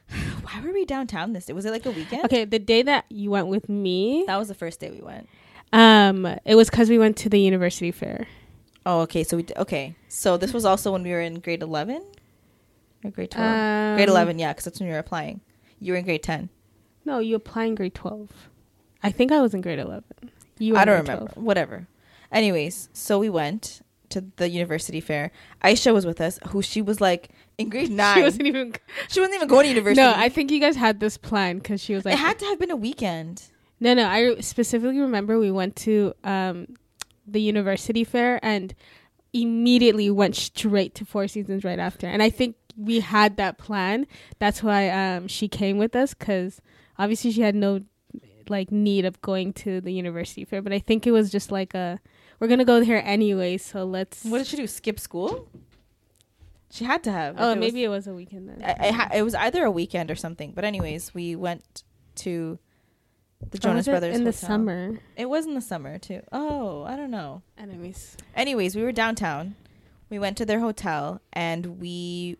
why were we downtown this day? Was it like a weekend? okay, the day that you went with me, that was the first day we went. um, it was because we went to the university fair. Oh, okay. So we d- okay. So this was also when we were in grade eleven or grade twelve. grade Um, eleven, yeah, because that's when you were applying. You were in grade ten. No, you apply in grade twelve. I think I was in grade eleven. You were I don't remember. 12. Whatever. Anyways, so we went to the university fair. Aisha was with us, who she was like in grade nine. She wasn't even. She wasn't even going to university. No, I think you guys had this plan because she was like, it had to have been a weekend. No, no. I specifically remember we went to um, the university fair and immediately went straight to Four Seasons right after. And I think we had that plan. That's why um, she came with us because obviously she had no like need of going to the university fair. But I think it was just like a we're gonna go there anyway, so let's. What did she do? Skip school? She had to have. Oh, it maybe it was a weekend then. Was, I, I ha- it was either a weekend or something. But anyways, we went to the oh, Jonas was it Brothers in the summer. It was in the summer too. Oh, I don't know. Anyways, Anyways, we were downtown. We went to their hotel and we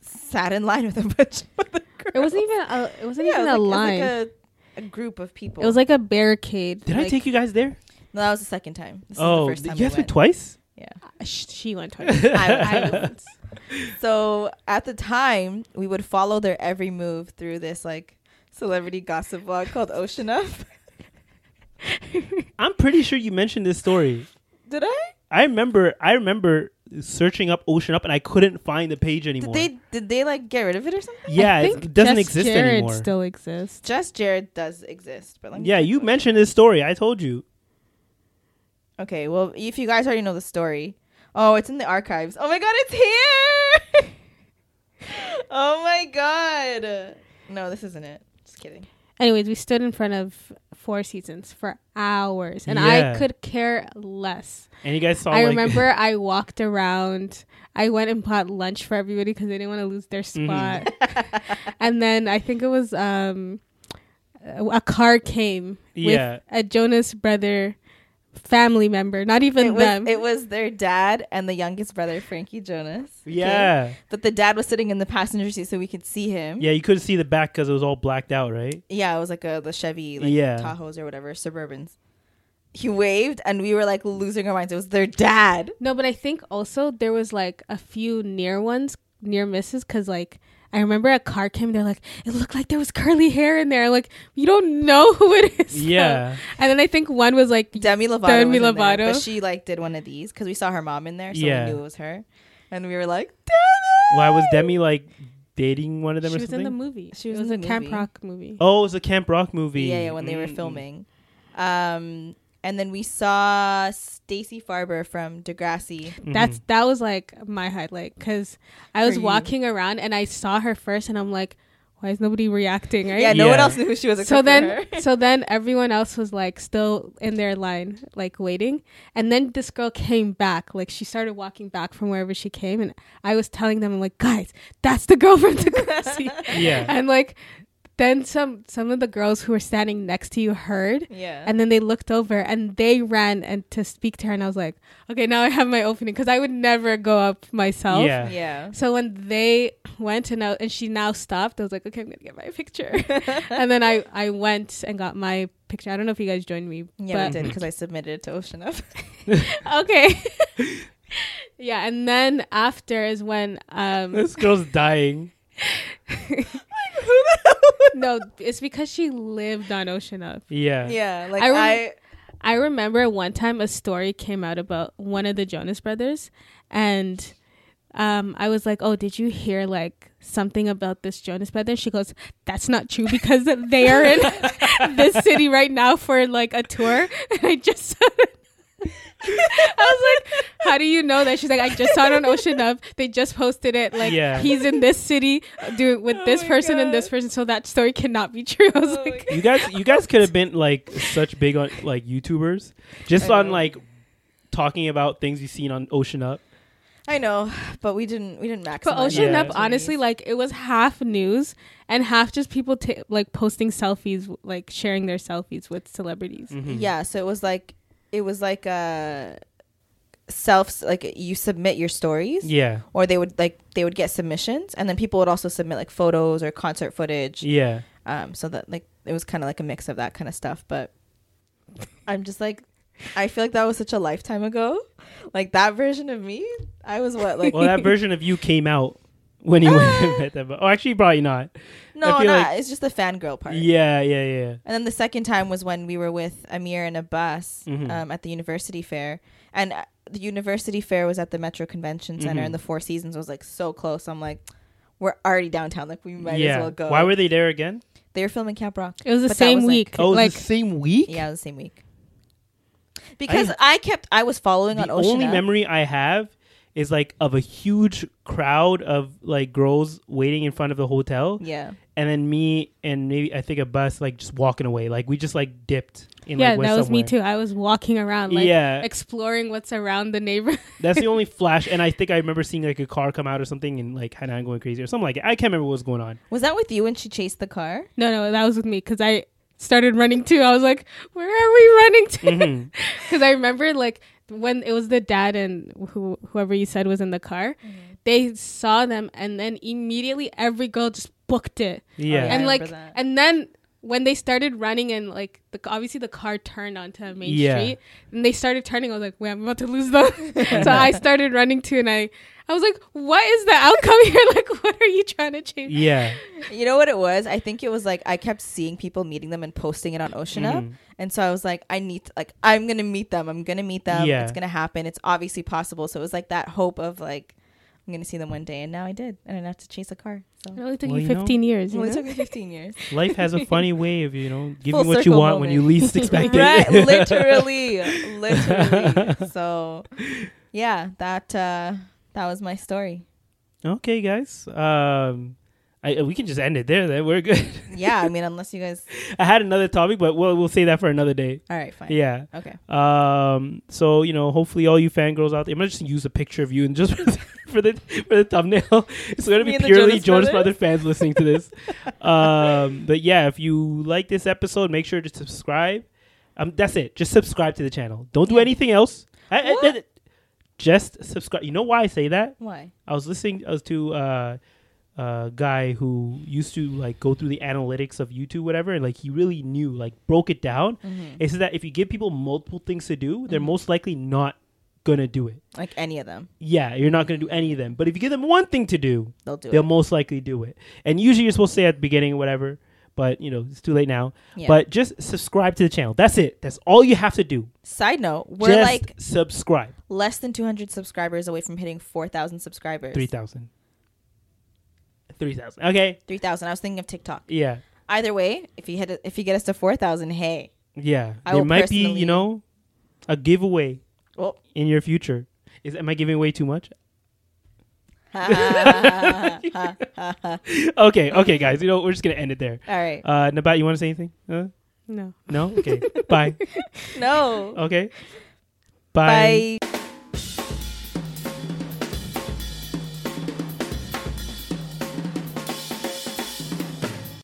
sat in line with a bunch of the girls. it wasn't even a. It wasn't Yeah, even it a like- line. It was like a, a group of people. it was like a barricade. Did I take you guys there? no, that was the second time. This oh, is the oh, first time you we guys went went. twice. Yeah. Uh, sh- She went twice. I, I I went. So at the time, we would follow their every move through this like celebrity gossip blog called Ocean Up. I'm pretty sure you mentioned this story. Did I? I remember. I remember searching up Ocean Up and I couldn't find the page anymore. Did anymore. they did they like get rid of it or something? yeah, I think it doesn't Just exist Jared anymore. Still exists. Just Jared does exist, but let yeah, you mentioned this story. I told you. Okay, well, if you guys already know the story, oh, it's in the archives. Oh my god, it's here! oh my god! No, this isn't it. Just kidding. Anyways, we stood in front of Four Seasons for hours, and Yeah. I could care less. And you guys saw. I like, remember I walked around. I went and bought lunch for everybody because they didn't want to lose their Mm-hmm. spot. and then I think it was um, a a car came Yeah. with a Jonas brother family member, not even It was, them. it was their dad and the youngest brother, Frankie Jonas. okay? Yeah. But the dad was sitting in the passenger seat so we could see him. Yeah, you couldn't see the back because it was all blacked out, right? Yeah, it was like a the Chevy like Yeah. Tahoes or whatever, Suburbans. He waved and we were like losing our minds. It was their dad. No, but I think also there was like a few near ones, near misses, because like I remember a car came. They're like, it looked like there was curly hair in there. Like you don't know who it is. so- Yeah. And then I think one was like, Demi Lovato. Demi was in there, Lovato. but she like did one of these because we saw her mom in there, so Yeah. we knew it was her, and we were like, "Damn it!" Why was Demi like dating one of them she or was something? in the movie. She was was in a the Camp. Rock movie. oh, it was a Camp Rock movie. Yeah, yeah, when they were filming. Um, and then we saw Stacey Farber from Degrassi. Mm-hmm. That's that was like my highlight because I was walking around and I saw her first, and I'm like, why is nobody reacting? Right? Yeah, no one else knew who she was. so then so then everyone else was like still in their line like waiting and then this girl came back like she started walking back from wherever she came and i was telling them i'm like guys that's the girl from Degrassi. Yeah. and like then some some of the girls who were standing next to you heard yeah, and then they looked over and they ran and to speak to her and i was like okay now i have my opening because i would never go up myself Yeah. yeah. so when they went and, I, and she now stopped, I was like, okay, I'm gonna get my picture. and then I I went and got my picture. I don't know if you guys joined me, Yeah, we but did because I submitted it to Ocean Up. okay. yeah, and then after is when um This girl's dying. No, it's because she lived on Ocean Up. Yeah. yeah, like I I, I remember one time a story came out about one of the Jonas brothers and um, I was like, "Oh, did you hear like something about this Jonas brother?" She goes, "That's not true because they are in this city right now for like a tour." And I just, I was like, "How do you know that?" She's like, "I just saw it on Ocean Up. They just posted it. Like Yeah. he's in this city doing with this my person and this God. person, so that story cannot be true." I was Oh like, You guys, you guys could have been like such big on like YouTubers, just I on know. like talking about things you've seen on Ocean Up. I know, but we didn't. We didn't maximize. But Ocean Yeah. Up, honestly, like it was half news and half just people ta- like posting selfies, like sharing their selfies with celebrities. Mhm. Yeah, so it was like it was like a self like you submit your stories Yeah. or they would like they would get submissions and then people would also submit like photos or concert footage Yeah. um so that like it was kind of like a mix of that kind of stuff but i'm just like i feel like that was such a lifetime ago like that version of me i was what like Well, that version of you came out when you went and met them. Oh, actually, probably not. no feel nah, like- it's just the fangirl part Yeah, yeah, yeah. And then the second time was when we were with Amir and Abbas Mhm. um, at the university fair. And uh, the university fair was at the Metro Convention Center, Mhm. and the Four Seasons was like so close. I'm like, we're already downtown. Like, we might yeah. as well go. Why were they there again? they were filming Camp Rock? It was the But same was, like- week. Oh, it was like the same week. Yeah, it was the same week. Because I- I, kept, I was following on The only memory I have is like of a huge crowd of like girls waiting in front of the hotel, Yeah. and then me and maybe I think a bus like just walking away. Like we just like dipped in. yeah, like, went that was me too. I was walking around, like Yeah. exploring what's around the neighborhood. That's the only flash, and I think I remember seeing like a car come out or something, and like Hannah going crazy or something like it. I can't remember what was going on. Was that with you when she chased the car? no, no, that was with me because I started running too. I was like, "Where are we running to?" Mm-hmm. Because I remember like when it was the dad and who whoever you said was in the car, mm-hmm. they saw them and then immediately every girl just booked it. Oh, yeah. I and like that. and then when they started running and like the obviously the car turned onto a main Yeah. street and they started turning, I was like, wait, I'm about to lose them. so I started running too, and I I was like, what is the outcome here? Like, what are you trying to change? yeah. You know what it was? I think it was like I kept seeing people meeting them and posting it on Ocean Up. Mhm. And so I was like, I need to, like I'm gonna meet them. I'm gonna meet them. Yeah. It's gonna happen. It's obviously possible. So it was like that hope of like I'm gonna see them one day, and now I did, and I didn't have to chase a car. So It only took Well, you you know, 15 years. it You only know? took me 15 years. Life has a funny way of you know giving Full what you circle want when you least expect it. right? literally, literally. So yeah, that uh that was my story. okay, guys. Um, I, we can just end it there. Then we're good. Yeah, I mean, unless you guys. I had another topic, but we'll we'll say that for another day. All right, fine. Yeah. Okay. Um. So you know, hopefully, all you fangirls out there, I'm gonna just use a picture of you and just for the for the thumbnail. It's gonna Me be purely Jonas Jonas Brothers? Fans listening to this. um. But yeah, if you like this episode, make sure to subscribe. Um. That's it. Just subscribe to the channel. Don't do anything else. I- I- I- just subscribe. You know why I say that? Why? I was listening I was to uh, a guy who used to like go through the analytics of YouTube, whatever, and like he really knew, like broke it down. Mm-hmm. It said that if you give people multiple things to do, they're most likely not gonna do it. Like any of them, Yeah, you're not gonna do any of them. But if you give them one thing to do, they'll do it. they'll it. most likely do it. And usually you're supposed to say at the beginning or whatever. But you know it's too late now. Yeah. But just subscribe to the channel. That's it. That's all you have to do. Side note, we're just like subscribe. less than 200 subscribers away from hitting 4,000 subscribers. Three thousand. Three thousand. Okay. 3,000. I was thinking of TikTok. Yeah. Either way, if you hit it, if you get us to 4,000, hey. Yeah, I there might be, you know, a giveaway Well, in your future. Is am I giving away too much? ha, ha, ha, ha, ha. Okay, okay, guys. You know, we're just gonna end it there. All right. Uh, Nabat, you want to say anything? Uh, No. no. Okay. Bye. No. Okay. Bye. Bye.